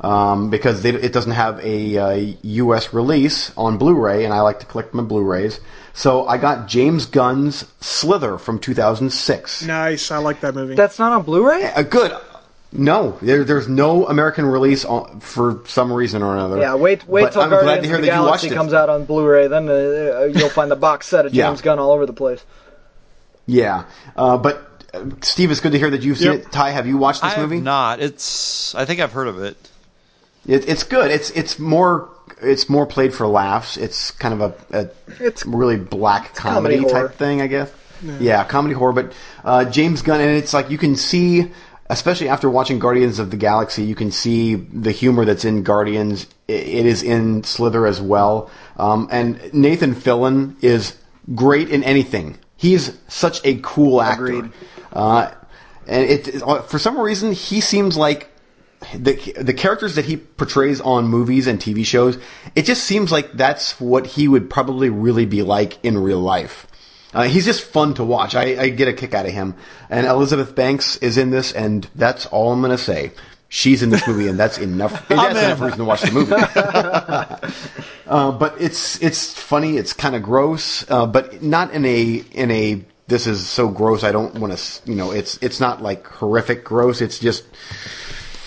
um, because they, it doesn't have a uh, U.S. release on Blu-ray, and I like to collect my Blu-rays. So I got James Gunn's Slither from 2006. Nice. I like that movie. that's not on Blu-ray. Uh, good. No, there, there's no American release on, for some reason or another. Yeah, wait, wait But till I'm glad Guardians to hear of the that you watched Galaxy it. comes out on Blu-ray. Then uh, you'll find the box set of Yeah. James Gunn all over the place. Yeah, uh, but uh, Steve, it's good to hear that you've seen Yep. it. Ty, have you watched I this have movie? not. It's. I think I've heard of it. It, it's good. It's it's more it's more played for laughs. It's kind of a, a It's really black comedy, comedy type thing, I guess. Yeah. comedy horror. But uh, James Gunn, and it's like you can see, especially after watching Guardians of the Galaxy, you can see the humor that's in Guardians. It is in Slither as well. Um, and Nathan Fillion is great in anything. He's such a cool actor. Agreed. Uh, and it for some reason he seems like the the characters that he portrays on movies and TV shows. It just seems like that's what he would probably really be like in real life. Uh, he's just fun to watch. I, I get a kick out of him. And Elizabeth Banks is in this, and that's all I'm gonna say. She's in this movie, and that's enough. And that's enough reason to watch the movie. Uh, but it's it's funny. It's kind of gross, uh, but not in a in a this is so gross. I don't want to. You know, it's it's not like horrific gross. It's just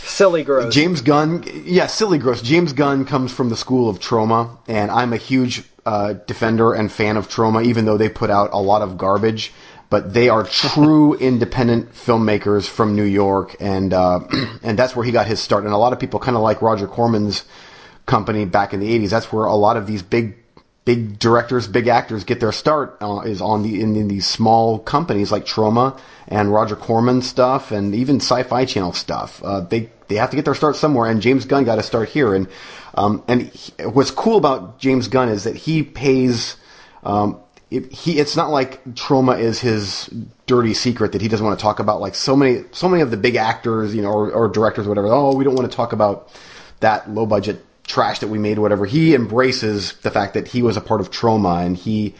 silly gross. James Gunn. Yeah, silly gross. James Gunn comes from the school of Troma, and I'm a huge uh, defender and fan of Troma, even though they put out a lot of garbage. But they are true independent filmmakers from New York, and uh, and that's where he got his start. And a lot of people kind of like Roger Corman's company back in the 80s. That's where a lot of these big big directors, big actors get their start uh, is on the in, in these small companies like Troma and Roger Corman stuff and even Sci-Fi Channel stuff. Uh, they they have to get their start somewhere, and James Gunn got to start here. And um, and he, what's cool about James Gunn is that he pays. Um, it, he it's not like Troma is his dirty secret that he doesn't want to talk about like so many so many of the big actors you know or, or directors or whatever oh we don't want to talk about that low budget trash that we made whatever he embraces the fact that he was a part of Troma and he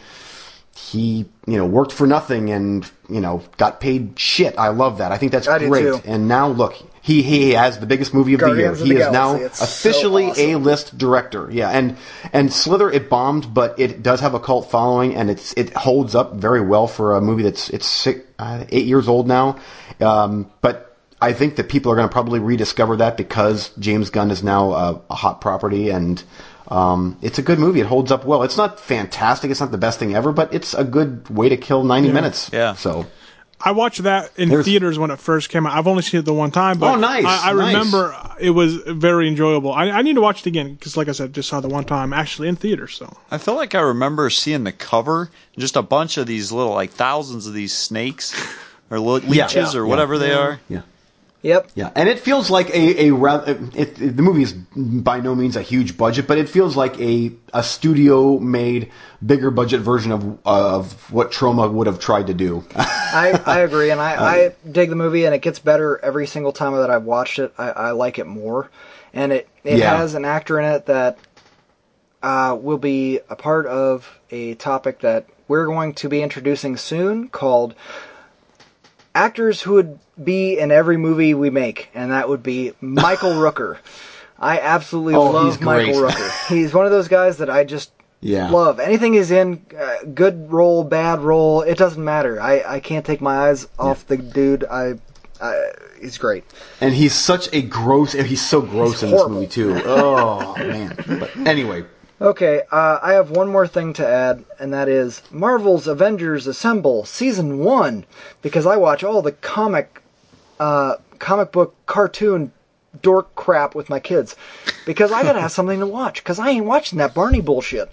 he you know worked for nothing and you know got paid shit i love that i think that's I great and now look he he has the biggest movie of Guardians the of year he the is now. It's so officially awesome. a list director. Yeah, and and Slither it bombed, but it does have a cult following, and it's it holds up very well for a movie that's it's six, uh, eight years old now. Um, but I think that people are going to probably rediscover that because James Gunn is now a, a hot property, and um, it's a good movie. It holds up well. It's not fantastic. It's not the best thing ever, but it's a good way to kill ninety minutes. Yeah. So I watched that in There's- theaters when it first came out. I've only seen it the one time, but Oh, nice, I, I nice. remember it was very enjoyable. I, I need to watch it again because, like I said, just saw the one time actually in theaters. So I feel like I remember seeing the cover, just a bunch of these little, like thousands of these snakes or le- Yeah. leeches or Yeah. whatever they are. yeah. Yep. Yeah, and it feels like a a rather. It, it, the movie is by no means a huge budget, but it feels like a a studio made bigger budget version of of what Troma would have tried to do. I, I agree, and I, I dig the movie, and it gets better every single time that I've watched it. I, I like it more, and it it Yeah. has an actor in it that uh, will be a part of a topic that we're going to be introducing soon called actors who would be in every movie we make, and that would be Michael Rooker. I absolutely Oh, love Michael great. Rooker. He's one of those guys that I just Yeah. love. Anything he's in, uh, good role, bad role, it doesn't matter. I, I can't take my eyes off the dude. I, I he's great. and he's such a gross. He's so gross He's in this movie too. Oh man. But anyway, Okay, uh, I have one more thing to add, and that is Marvel's Avengers Assemble Season 1, because I watch all the comic, uh, comic book cartoon dork crap with my kids. Because I gotta have something to watch, because I ain't watching that Barney bullshit.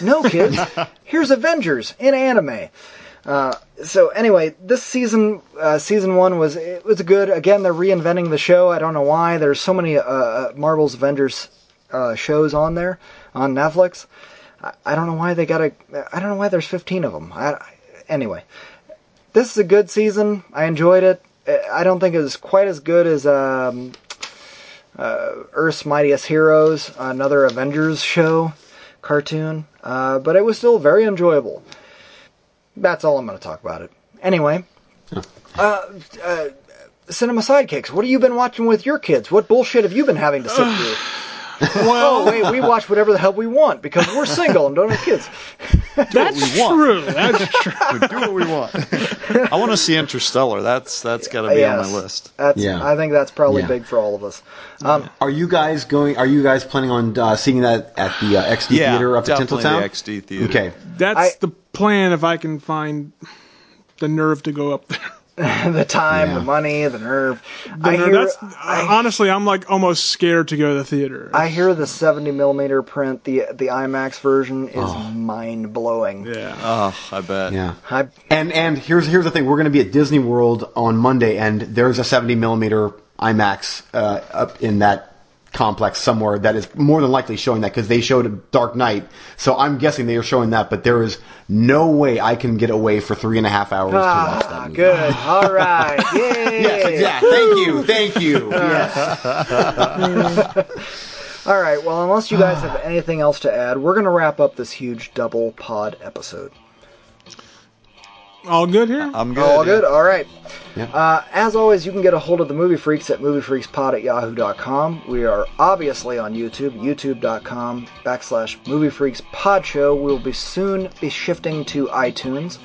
No, kids, here's Avengers in anime. Uh, so anyway, this season, uh, season one was it was good. Again, they're reinventing the show. I don't know why. There's so many uh, Marvel's Avengers uh, shows on there on Netflix. I, I don't know why they got to. I don't know why there's 15 of them. I, anyway, this is a good season. I enjoyed it. I- I don't think it was quite as good as um, uh, Earth's Mightiest Heroes, another Avengers show cartoon, uh, but it was still very enjoyable. That's all I'm going to talk about it. Anyway, uh, uh, Cinema Sidekicks, what have you been watching with your kids? What bullshit have you been having to sit through? oh, wait, we watch whatever the hell we want because we're single and don't have kids. That's we want. true. That's true. We do what we want. I want to see Interstellar. That's that's got to be on my list. That's, Yeah. I think that's probably Yeah. big for all of us. Um, are you guys going? Are you guys planning on uh, seeing that at the uh, XD Yeah, theater up at definitely Tinseltown? the XD theater. Okay. That's I- the plan if I can find the nerve to go up there. the time, Yeah. the money, the nerve. The I nerve- hear, that's, I, honestly, I'm like almost scared to go to the theater. I hear the 70 millimeter print, the the IMAX version is mind blowing. yeah. Oh, I bet. Yeah. I, And and here's here's the thing: we're going to be at Disney World on Monday, and there's a 70 millimeter IMAX uh, up in that complex somewhere that is more than likely showing that because they showed a Dark Knight. So I'm guessing they are showing that, but there is no way I can get away for three and a half hours to watch that. ah, movie. good. All right. Yay. Yes, yeah. Thank you, thank you. Yes. All right. Well, unless you guys have anything else to add, we're going to wrap up this huge double pod episode. All good here? I'm good. All yeah. good? All right. Yeah. Uh, as always, you can get a hold of the Movie Freaks at moviefreakspod at yahoo.com. We are obviously on YouTube, youtube.com backslash Movie Freaks Pod Show. We will be soon be shifting to iTunes,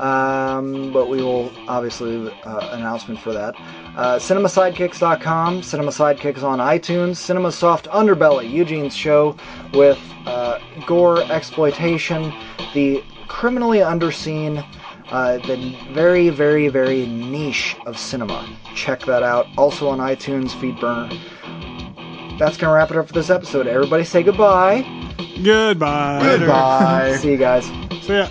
um, but we will obviously uh, announcement for that. Uh, CinemaSidekicks.com, Cinema Sidekicks on iTunes, Cinema Soft Underbelly, Eugene's show with uh, gore exploitation, the criminally underseen uh, the very, very, very niche of cinema. Check that out. Also on iTunes, Feedburner. That's going to wrap it up for this episode. Everybody say goodbye. Goodbye. Goodbye. See you guys. See ya.